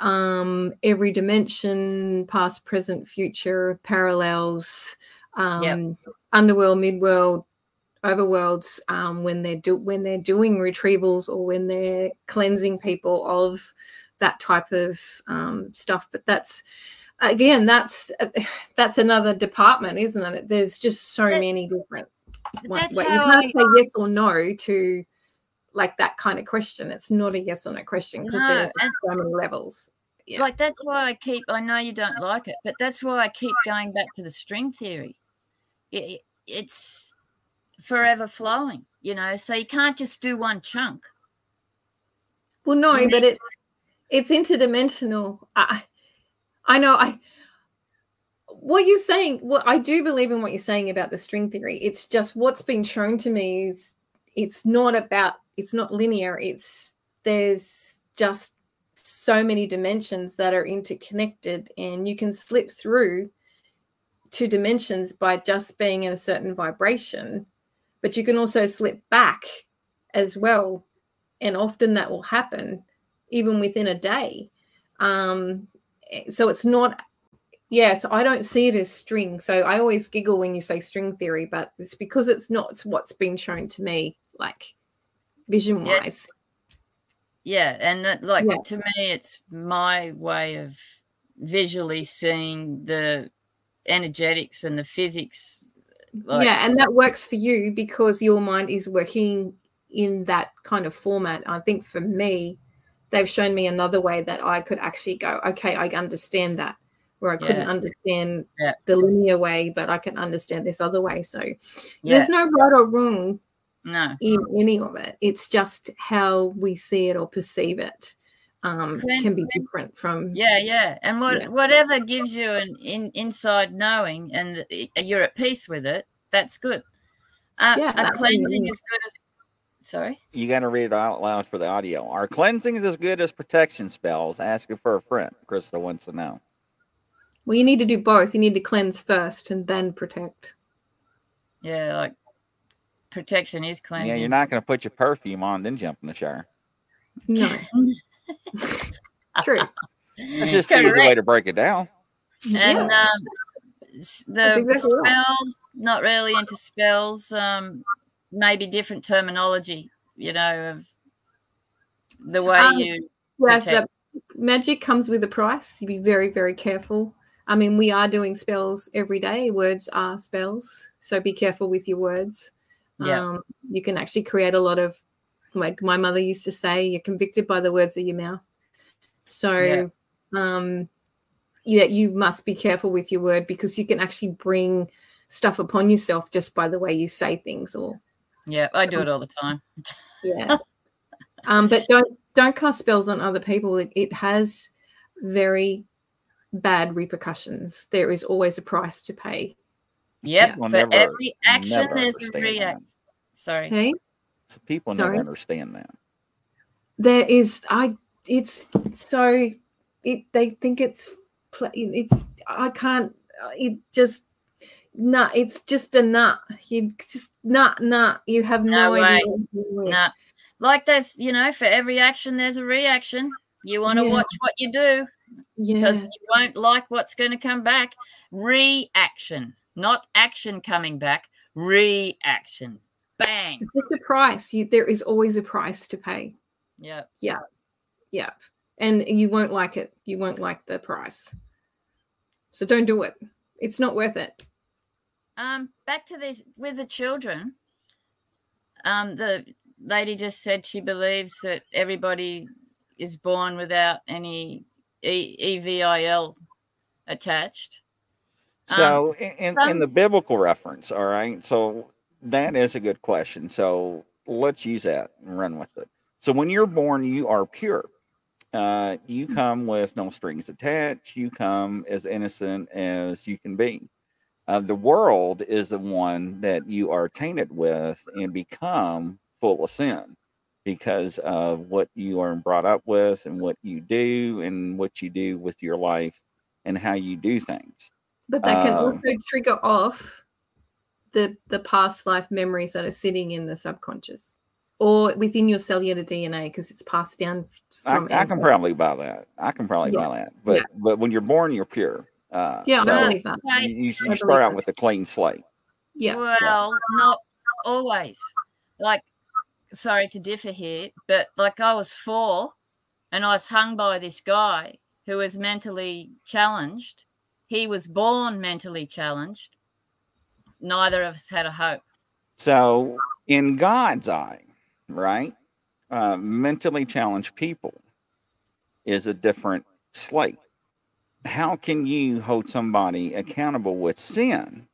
um, every dimension, past, present, future, parallels, um, yep. underworld, midworld, overworlds. Um, when they're do when they're doing retrievals or when they're cleansing people of that type of um, stuff. But that's again, that's <sighs> that's another department, isn't it? There's just so many different. That's you can't I, say yes or no to like that kind of question. It's not a yes or no question because no, there's so many levels. Yeah. Like that's why I keep. I know you don't like it, but that's why I keep going back to the string theory. It, it's forever flowing, you know. So you can't just do one chunk. Well, no, but it's it's interdimensional. I I know. I what you're saying. Well, I do believe in what you're saying about the string theory. It's just what's been shown to me is it's not about it's not linear. It's there's just so many dimensions that are interconnected and you can slip through two dimensions by just being in a certain vibration but you can also slip back as well and often that will happen even within a day. Um, so it's not Yeah, so I don't see it as string. So I always giggle when you say string theory, but it's because it's not what's been shown to me, like vision Yeah. wise. Yeah, and that, like Yeah. to me, it's my way of visually seeing the energetics and the physics. Like, yeah, and that works for you because your mind is working in that kind of format. I think for me, they've shown me another way that I could actually go, okay, I understand that. Where I couldn't Yeah. understand Yeah. the linear way, but I can understand this other way. So yeah, there's no right or wrong no, in any of it. It's just how we see it or perceive it um, Clint- can be different from. yeah, yeah, and what Yeah. whatever gives you an in, inside knowing and you're at peace with it, that's good. Uh, Yeah, a that's cleansing is good as. Sorry. You got to read it out loud for the audio. Are cleansings as good as protection spells? Asking for a friend. Crystal wants to know. Well, you need to do both. You need to cleanse first and then protect. Yeah, like protection is cleansing. Yeah, you're not going to put your perfume on, then jump in the shower. No. <laughs> True. That's just the easy way to break it down. and Yeah. um, the think that's spells not really into spells um maybe different terminology you know of the way Um, you Yes, protect. the magic comes with a price. You be very, very careful. I mean, we are doing spells every day. Words are spells, so be careful with your words. Yeah. Um, you can actually create a lot of, like my mother used to say, you're convicted by the words of your mouth. So, Yeah. um, yeah, you must be careful with your word because you can actually bring stuff upon yourself just by the way you say things or yeah i do it all the time yeah um but don't don't cast spells on other people it, it has very bad repercussions there is always a price to pay yep We'll for never- every action Never there's a reaction sorry. Okay So people Sorry? never understand that. there is i it's so it they think it's pla- it's i can't it just nut it's just a nut you just nut nut you have no, No idea what no like there's you know for every action there's a reaction. You want to Yeah. watch what you do yeah. because you won't like what's going to come back. Reaction not action coming back reaction bang it's a price you, there is always a price to pay yep Yeah. Yeah. And you won't like it. You won't like the price. So don't do it. It's not worth it. Um, back to this with the children. Um, the lady just said she believes that everybody is born without any e- EVIL attached. Um, So, in, in, in the biblical reference, all right. So that is a good question. So let's use that and run with it. So when you're born, you are pure. Uh, you come with no strings attached. You come as innocent as you can be. Uh, the world is the one that you are tainted with and become full of sin because of what you are brought up with and what you do and what you do with your life and how you do things. But that can Um, also trigger off the the past life memories that are sitting in the subconscious or within your cellular DNA because it's passed down I, from I can probably buy that. I can probably Yeah. buy that. But Yeah. but when you're born, you're pure. Uh, Yeah, so I believe that. You, you, you believe start out that. with a clean slate. Yeah. Well, not always. Like, sorry to differ here, but like I was four and I was hung by this guy who was mentally challenged. He was born mentally challenged. Neither of us had a hope. So in God's eye, right, uh, mentally challenged people is a different slate. How can you hold somebody accountable with sin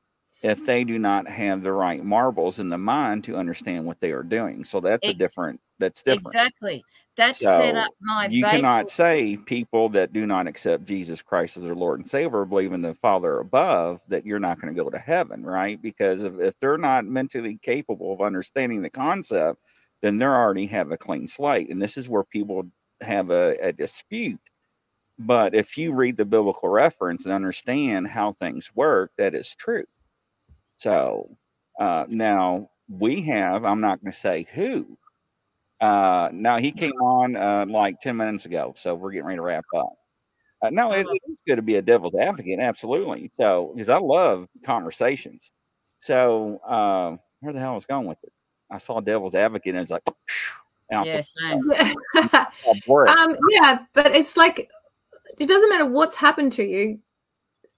if they do not have the right marbles in the mind to understand what they are doing? So that's a different. That's different. Exactly. That set up my you basis. cannot say people that do not accept Jesus Christ as their Lord and Savior, believe in the Father above, that you're not going to go to heaven, right? Because if, if they're not mentally capable of understanding the concept, then they already have a clean slate. And this is where people have a, a dispute. But if you read the biblical reference and understand how things work, that is true. So uh, now we have, I'm not going to say who, uh, now he came on uh, like 10 minutes ago, so we're getting ready to wrap up. Uh, no, it, Oh. it is good to be a devil's advocate, absolutely. So, because I love conversations. So, uh, where the hell was going with it? I saw devil's advocate, and it's like, <sniffs> Yeah, same. <laughs> um, yeah, but it's like it doesn't matter what's happened to you.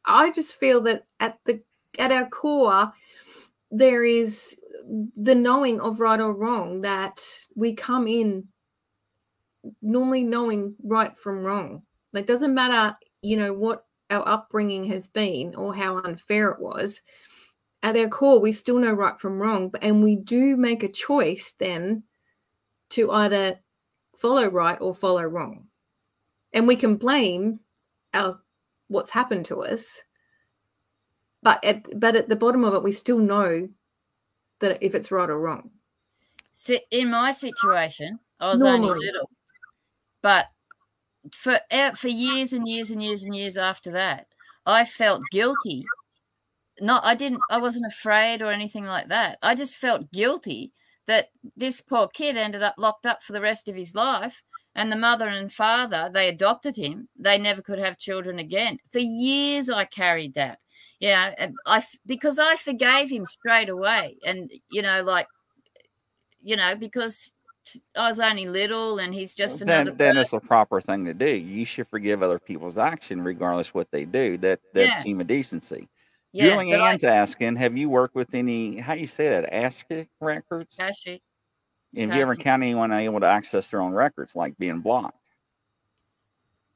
I just feel that at the at our core, there is the knowing of right or wrong that we come in normally knowing right from wrong. It doesn't matter, you know, what our upbringing has been or how unfair it was. At our core, we still know right from wrong, and we do make a choice then to either follow right or follow wrong. And we can blame our what's happened to us. But at but at the bottom of it, we still know that if it's right or wrong. Si- in my situation, I was only Normally. little, but for eh, for years and years and years and years after that, I felt guilty. Not, I didn't. I wasn't afraid or anything like that. I just felt guilty that this poor kid ended up locked up for the rest of his life, and the mother and father they adopted him. They never could have children again. For years, I carried that. Yeah, and I because I forgave him straight away, and you know, like you know, because i was only little and he's just another. then, then it's the proper thing to do. You should forgive other people's action, regardless what they do. That that's Yeah. human decency. yeah, Julie I- asking, have you worked with any? How you say that? ASCII records? Actually, Have you ever encountered anyone able to access their own records, like being blocked?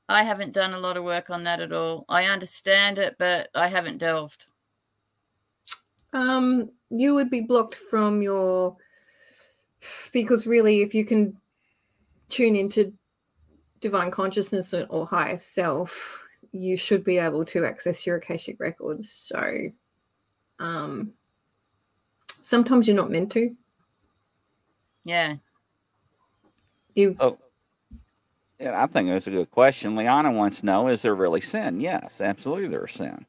I haven't done a lot of work on that at all. I understand it, but I haven't delved. Um, you would be blocked from your because really, if you can tune into divine consciousness or- or higher self, you should be able to access your akashic records. So, um, sometimes you're not meant to. Yeah, You Oh, yeah, I think that's a good question. Liana wants to know: Is there really sin? Yes, absolutely, there's sin.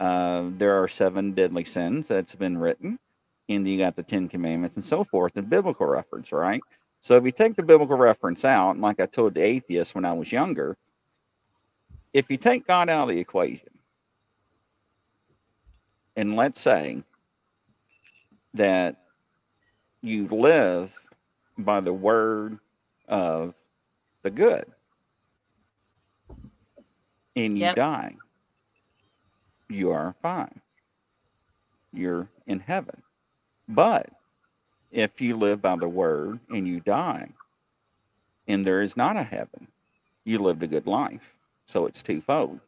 Uh, there are seven deadly sins that's been written, and you got the Ten Commandments and so forth, in biblical reference, right? So if you take the biblical reference out, and like I told the atheist when I was younger, if you take God out of the equation, and let's say that you live by the word of the good and you Yep. die, you are fine. You're in heaven. But if you live by the word and you die, and there is not a heaven, you lived a good life. So it's twofold.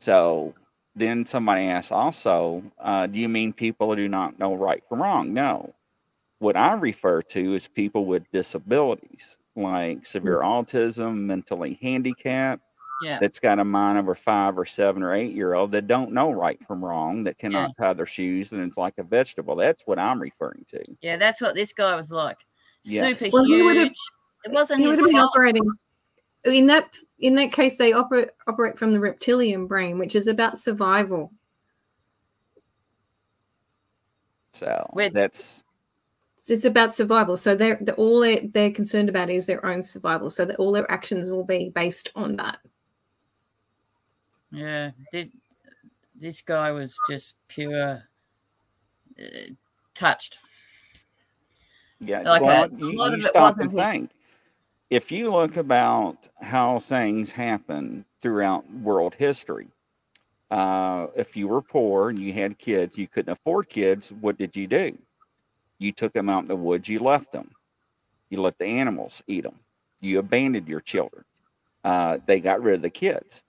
So then somebody asks also, uh, do you mean people who do not know right from wrong? No. What I refer to is people with disabilities like severe autism, mentally handicapped, yeah, that's got a mind of a five or seven or eight year old that don't know right from wrong, that cannot tie their shoes, and it's like a vegetable. That's what I'm referring to. yeah. That's what this guy was like. Yes. Super Well, would've- huge. It wasn't he his would have been operating in that in that case. They operate operate from the reptilian brain, which is about survival. So With- that's it's about survival. So they're, they're all they're, they're concerned about is their own survival. So that all their actions will be based on that. Yeah, this, this guy was just pure uh, touched. yeah. Like, well, a you, lot you of it wasn't and his- think. If you look about how things happen throughout world history, uh, if you were poor and you had kids, you couldn't afford kids. What did you do? You took them out in the woods. You left them. You let the animals eat them. You abandoned your children. Uh, they got rid of the kids.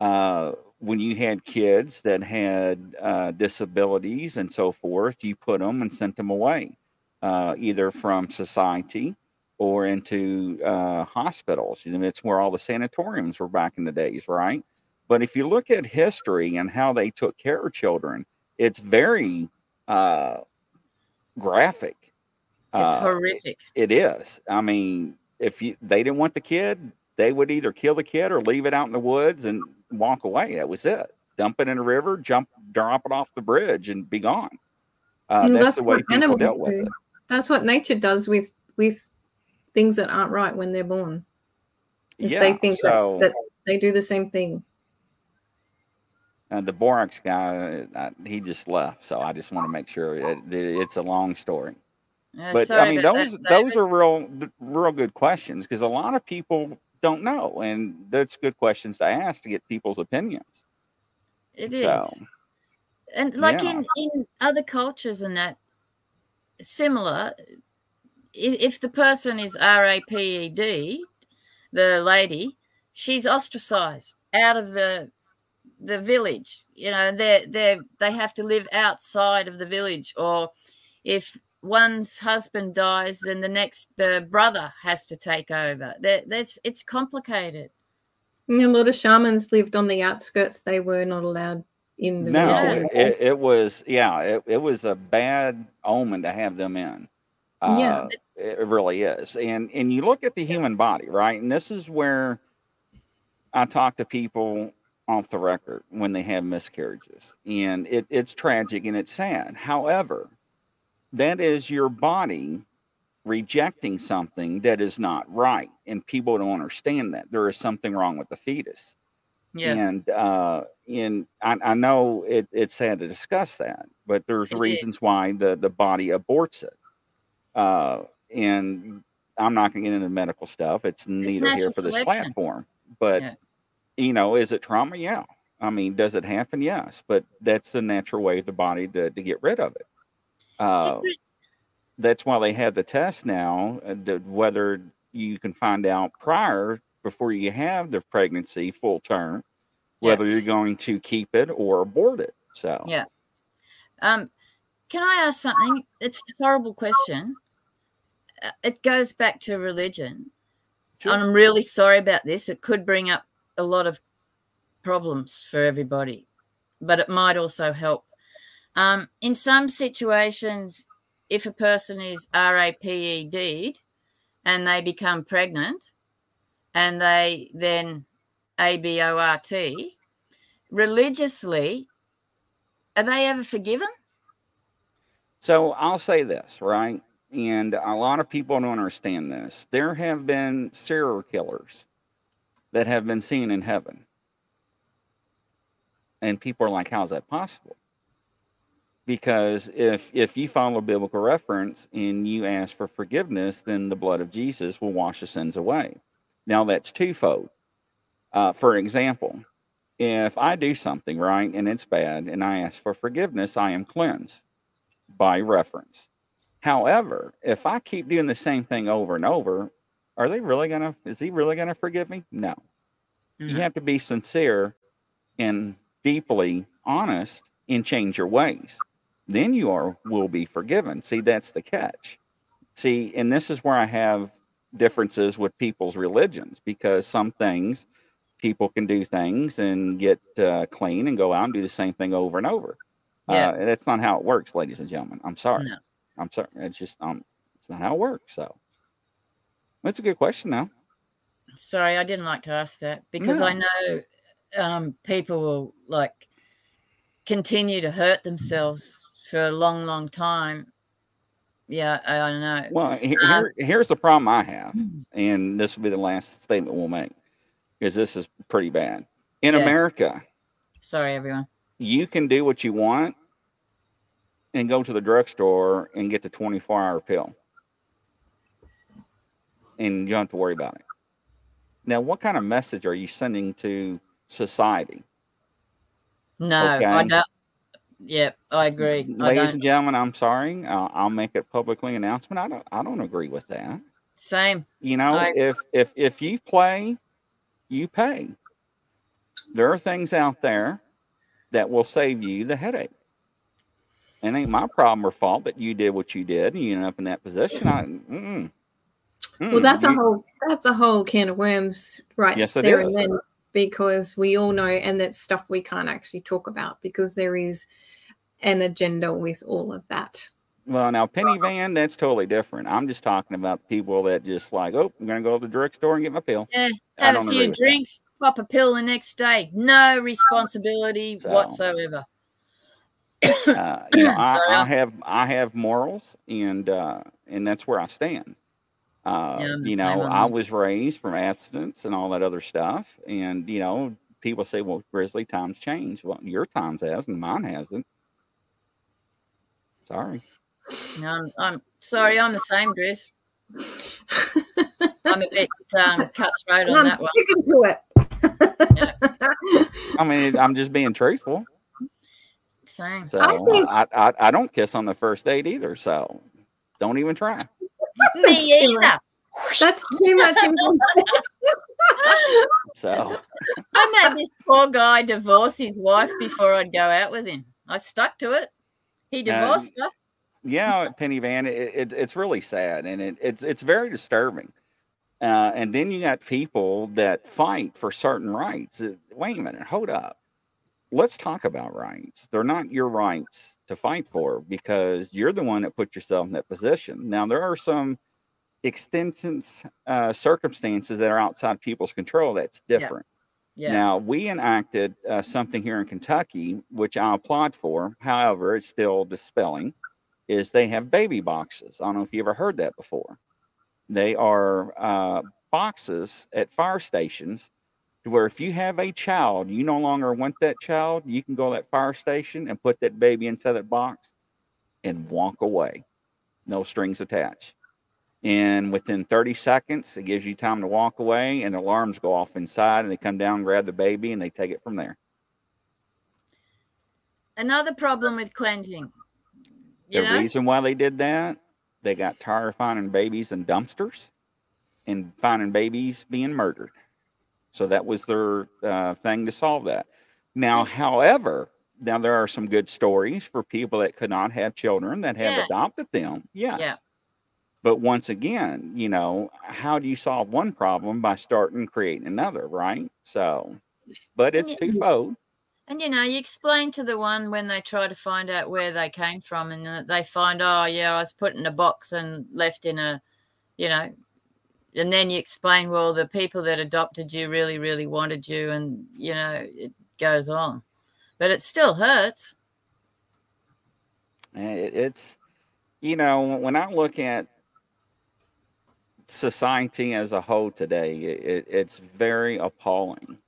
Uh, when you had kids that had uh, disabilities and so forth, you put them and sent them away, uh, either from society or into uh, hospitals. And it's where all the sanatoriums were back in the days, right? But if you look at history and how they took care of children, it's very uh, graphic. It's Uh, horrific. it is. I mean, if you they didn't want the kid, they would either kill the kid or leave it out in the woods and walk away. That was it. Dump it in a river, jump, drop it off the bridge, and be gone. Uh, And that's, the way people dealt with do. it. That's what nature does with with things that aren't right when they're born. If yeah. they think that- that, they do the same thing. Uh, the borax guy, uh, he just left, so I just want to make sure it, it's a long story. Uh, But I mean, those that, those are real real good questions because a lot of people don't know, and that's good questions to ask to get people's opinions. It is. So and like Yeah. in in other cultures and that similar if, if the person is raped the lady she's ostracized out of the the village you know they they they have to live outside of the village or if one's husband dies then the next the brother has to take over there there's it's complicated And a lot of shamans lived on the outskirts. They were not allowed in the no, villages. it, it was yeah, it, it was a bad omen to have them in. Yeah. Uh, it really is. And and you look at the human body, right? And this is where I talk to people off the record when they have miscarriages, and it, it's tragic and it's sad. However, that is your body rejecting something that is not right, and people don't understand that there is something wrong with the fetus. yeah And uh, and I, I know it, it's sad to discuss that, but there's It reasons is. why the, the body aborts it. Uh, and I'm not going to get into medical stuff. It's neither here for this platform. But Yeah. You know, is it trauma? Yeah. I mean, does it happen? Yes. But that's the natural way of the body to, to get rid of it. Uh, that's why they have the test now, uh, whether you can find out prior before you have the pregnancy full term, whether Yeah. you're going to keep it or abort it. So Yeah. Um, can I ask something? It's a horrible question. Uh, It goes back to religion. Sure. And I'm really sorry about this. It could bring up a lot of problems for everybody, but it might also help. Um, in some situations, if a person is RAPED'd and they become pregnant and they then ABORT, religiously, are they ever forgiven? So I'll say this, right? And a lot of people don't understand this. There have been serial killers that have been seen in heaven. And people are like, how's that possible? Because if if you follow biblical reference and you ask for forgiveness, then the blood of Jesus will wash the sins away. Now that's twofold. Uh, for example, if I do something right and it's bad and I ask for forgiveness, I am cleansed by reference. However, if I keep doing the same thing over and over, are they really gonna? Is he really gonna forgive me? No. You have to be sincere and deeply honest and change your ways. Then you are will be forgiven. See, that's the catch. See, and this is where I have differences with people's religions because some things people can do things and get uh, clean and go out and do the same thing over and over. Yeah. Uh, and that's not how it works, ladies and gentlemen. I'm sorry. No. I'm sorry. It's just um, it's not how it works. So that's a good question, now. Sorry, I didn't like to ask that because I know um, people will like continue to hurt themselves for a long, long time. Yeah, I, I know. Well, he- Um, here's the problem I have, and this will be the last statement we'll make, because this is pretty bad. In Yeah. America, Sorry, everyone. you can do what you want and go to the drugstore and get the 24 hour pill, and you don't have to worry about it. Now, what kind of message are you sending to society? No, I don't. Yep, I agree. Ladies don't. and gentlemen, I'm sorry. Uh, I'll make it publicly announcement. I don't. I don't agree with that. Same. You know, I- if if if you play, you pay. There are things out there that will save you the headache. It ain't my problem or fault that you did what you did and you ended up in that position. I, mm-mm. Well, Mm, that's a whole that's a whole can of worms right Yes, it there is. and then because we all know and that's stuff we can't actually talk about because there is an agenda with all of that. Well, now Penny Van, that's totally different. I'm just talking about people that just like, oh, I'm gonna go to the drugstore and get my pill. Yeah, have a few with that. drinks, pop a pill the next day. No responsibility So- whatsoever. uh, you know, <coughs> I, I have I have morals, and uh, and that's where I stand. Uh, Yeah, you know, I was raised from abstinence and all that other stuff, and you know, people say, well, Grizzly times changed. Well, your times has and mine hasn't. Sorry. No, I'm, I'm sorry, I'm the same, Grizz. I'm a <laughs> bit um, cutthroat on I'm that one. sticking to it. I mean, I'm just being truthful. Same. So I think- I, I, I don't kiss on the first date either. So don't even try. <laughs> That's Me too much. either. That's too much <laughs> information. So I made this poor guy divorce his wife before I'd go out with him. I stuck to it. He divorced her. yeah, Penny Van, it, it, it's really sad and it, it's it's very disturbing. Uh, and then you got people that fight for certain rights. Uh, Wait a minute, hold up. Let's talk about rights. They're not your rights to fight for because you're the one that put yourself in that position. Now there are some extensions, uh, circumstances that are outside people's control. That's different. Yeah. Now, we enacted uh, something here in Kentucky, which I applaud for. However, it's still dispelling, is they have baby boxes. I don't know if you ever heard that before. They are uh, boxes at fire stations where if you have a child, you no longer want that child, you can go to that fire station and put that baby inside that box and walk away. No strings attached. And within 30 seconds, it gives you time to walk away, and alarms go off inside, and they come down, grab the baby, and they take it from there. Another problem with cleansing. The know, reason why they did that, they got tired of finding babies in dumpsters and finding babies being murdered. So that was their uh, thing to solve that. Now, however, now there are some good stories for people that could not have children that have Yeah. adopted them. Yes. But once again, you know, how do you solve one problem by starting creating another, right? So, but it's Yeah. twofold. and you know, you explain to the one when they try to find out where they came from, and they find, oh yeah, I was put in a box and left in a, you know, and then you explain, well, the people that adopted you really, really wanted you, and you know, it goes on, but it still hurts. It's, you know, when I look at society as a whole today, it, it's very appalling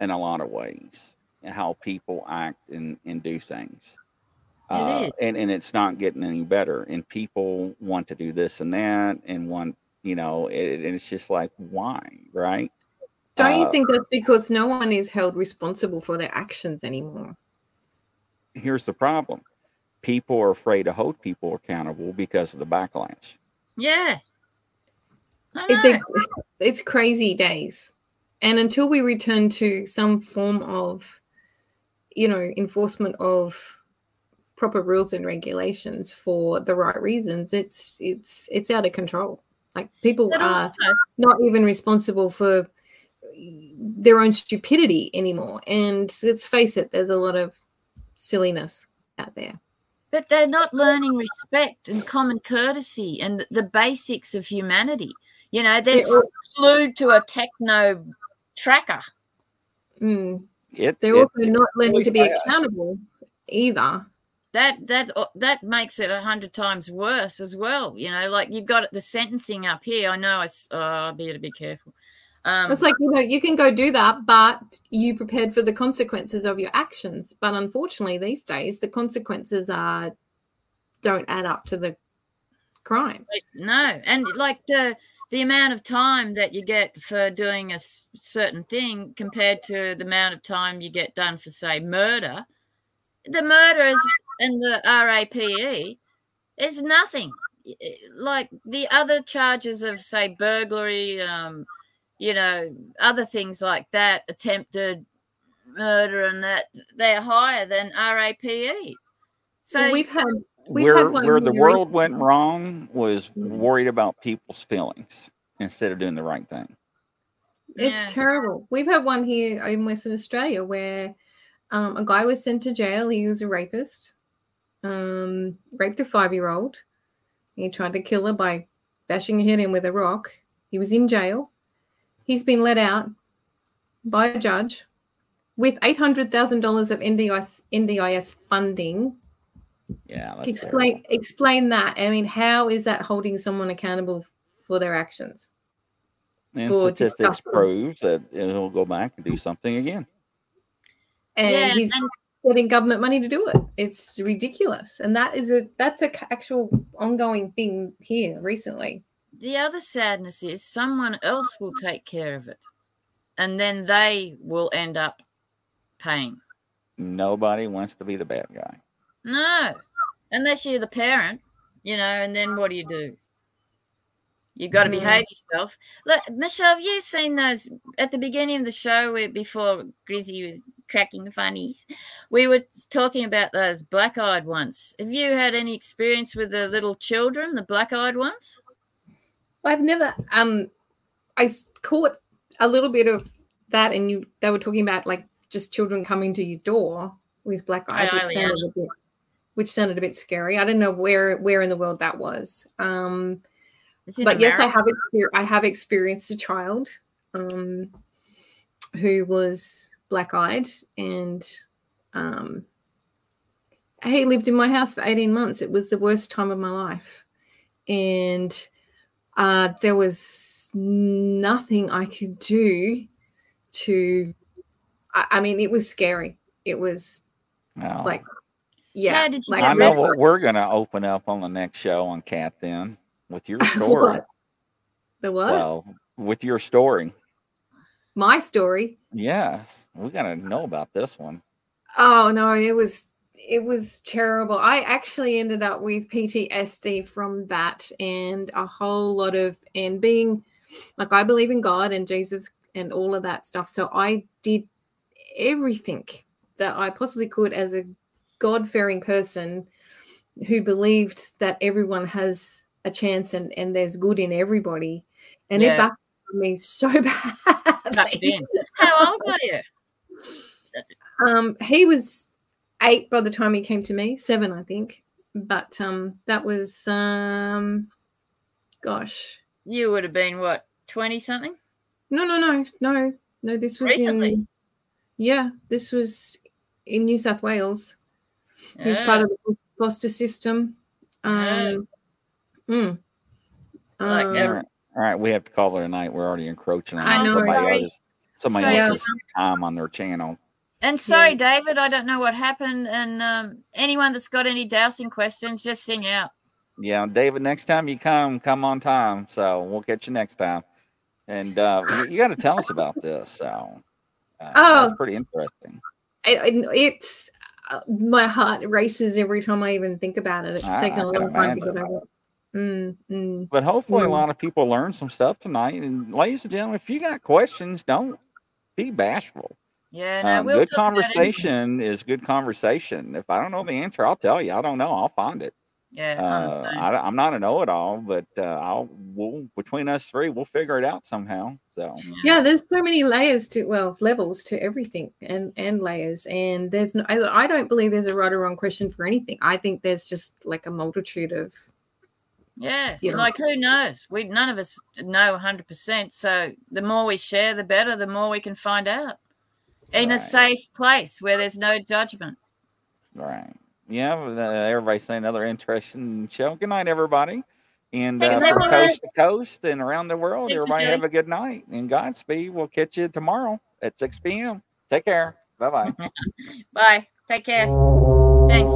in a lot of ways how people act and, and do things. Uh, is. and, and it's not getting any better. And people want to do this and that and want, you know, it, and it's just like, why? Right. Don't you Uh, think that's because no one is held responsible for their actions anymore? Here's the problem people are afraid to hold people accountable because of the backlash. Yeah. I It- know. they- <laughs> it's crazy days. And until we return to some form of, you know, enforcement of proper rules and regulations for the right reasons, it's it's it's out of control. Like people But are also, not even responsible for their own stupidity anymore. And let's face it, there's a lot of silliness out there. but they're not learning respect and common courtesy and the basics of humanity. You know, they're They're glued to a techno tracker. Mm. It, They're it- also not learning to be accountable either. That that uh, that makes it a hundred times worse as well. You know, like you've got the sentencing up here. I know I oh, I better be careful. Um, It's like, you know, you can go do that, but you prepared for the consequences of your actions. But unfortunately, these days, the consequences are don't add up to the crime. No, and like the the amount of time that you get for doing a certain thing compared to the amount of time you get done for say murder, the murderers and the RAPE is nothing. I- I- Like the other charges of say burglary, um, you know, other things like that, attempted murder and that they're higher than RAPE. So Well, we've had we've where had where the here world went wrong was Mhm. worried about people's feelings instead of doing the right thing. It's Yeah. terrible. We've had one here in Western Australia where um, a guy was sent to jail. He was a rapist, um, raped a five year old. He tried to kill her by bashing her head in with a rock. He was in jail. He's been let out by a judge with $800,000 of NDIS, NDIS funding. Yeah, that's Explain terrible. explain that. I mean, how is that holding someone accountable for their actions? And for statistics disgusting. proves that he'll go back and do something again. and yeah, he's and getting government money to do it. It's ridiculous, and that is a that's a c- actual ongoing thing here recently. the other sadness is someone else will take care of it, and then they will end up paying. Nobody wants to be the bad guy. No, unless you're the parent, you know, and then what do you do? You've got to Mm. behave yourself. Look, Michelle, have you seen those at the beginning of the show where before Grizzy was cracking funnies? We were talking about those black eyed ones. Have you had any experience with the little children, the black eyed ones? I've never um I caught a little bit of that and you they were talking about like just children coming to your door with black eyes, which Oh, sounded a bit which sounded a bit scary. I don't know where where in the world that was. Um but yes, I have I have experienced a child um who was black eyed and um he lived in my house for 18 months. It was the worst time of my life. And uh, there was nothing I could do to, I, I mean, it was scary. It was No. like, yeah. How did you like I know what we're gonna open up on the next show on Cath then with your <laughs> story. What? The what? So with your story. My story. Yes. We gotta know about this one. Oh no, it was it was terrible. I actually ended up with PTSD from that and a whole lot of and being like I believe in God and Jesus and all of that stuff. So I did everything that I possibly could as a God-fearing person who believed that everyone has a chance and and there's good in everybody. And it Yeah. Me so <laughs> badly. How old are you? Um, he was eight by the time he came to me, seven, I think. But um, that was um, gosh, You would have been what, 20 something? no, no, no, no, no. This was Recently? in, yeah, this was in New South Wales. He was part of the foster system. Um, mm. Like Um, every- All right. All right, we have to call it a night. We're already encroaching on I know, somebody sorry. else's somebody Sorry. else's time on their channel. And sorry, Yeah. David, I don't know what happened. And um, anyone that's got any dowsing questions, just sing out. Yeah, David, next time you come, come on time. So we'll catch you next time. And uh, you, you got to tell us about this. So uh, Oh. that's pretty interesting. I- I- it's uh, my heart races every time I even think about it. It's I- taken I a can long time to get over it. Mm, mm. But hopefully, a Mm. lot of people learn some stuff tonight. And ladies and gentlemen, if you got questions, don't be bashful. Yeah, no, Um, we'll good conversation is good conversation. If I don't know the answer, I'll tell you. I don't know. I'll find it. Yeah, I'm Uh. I, am not a know-it-all, but uh, I'll we'll, between us three, we'll figure it out somehow. So yeah there's so many layers to well levels to everything and and layers and there's no I, I don't believe there's a right or wrong question for anything i think there's just like a multitude of Yeah, you know. like who knows? We none of us know 100%. So the more we share, the better. The more we can find out in a safe place where there's no judgment. right, yeah. Uh, everybody's saying another interesting show. Good night, everybody. And uh, from coast to coast and around the world, Thanks, everybody have a good night and Godspeed. We'll catch you tomorrow at 6 p.m. Take care. Bye bye. <laughs> Bye. Take care. Thanks.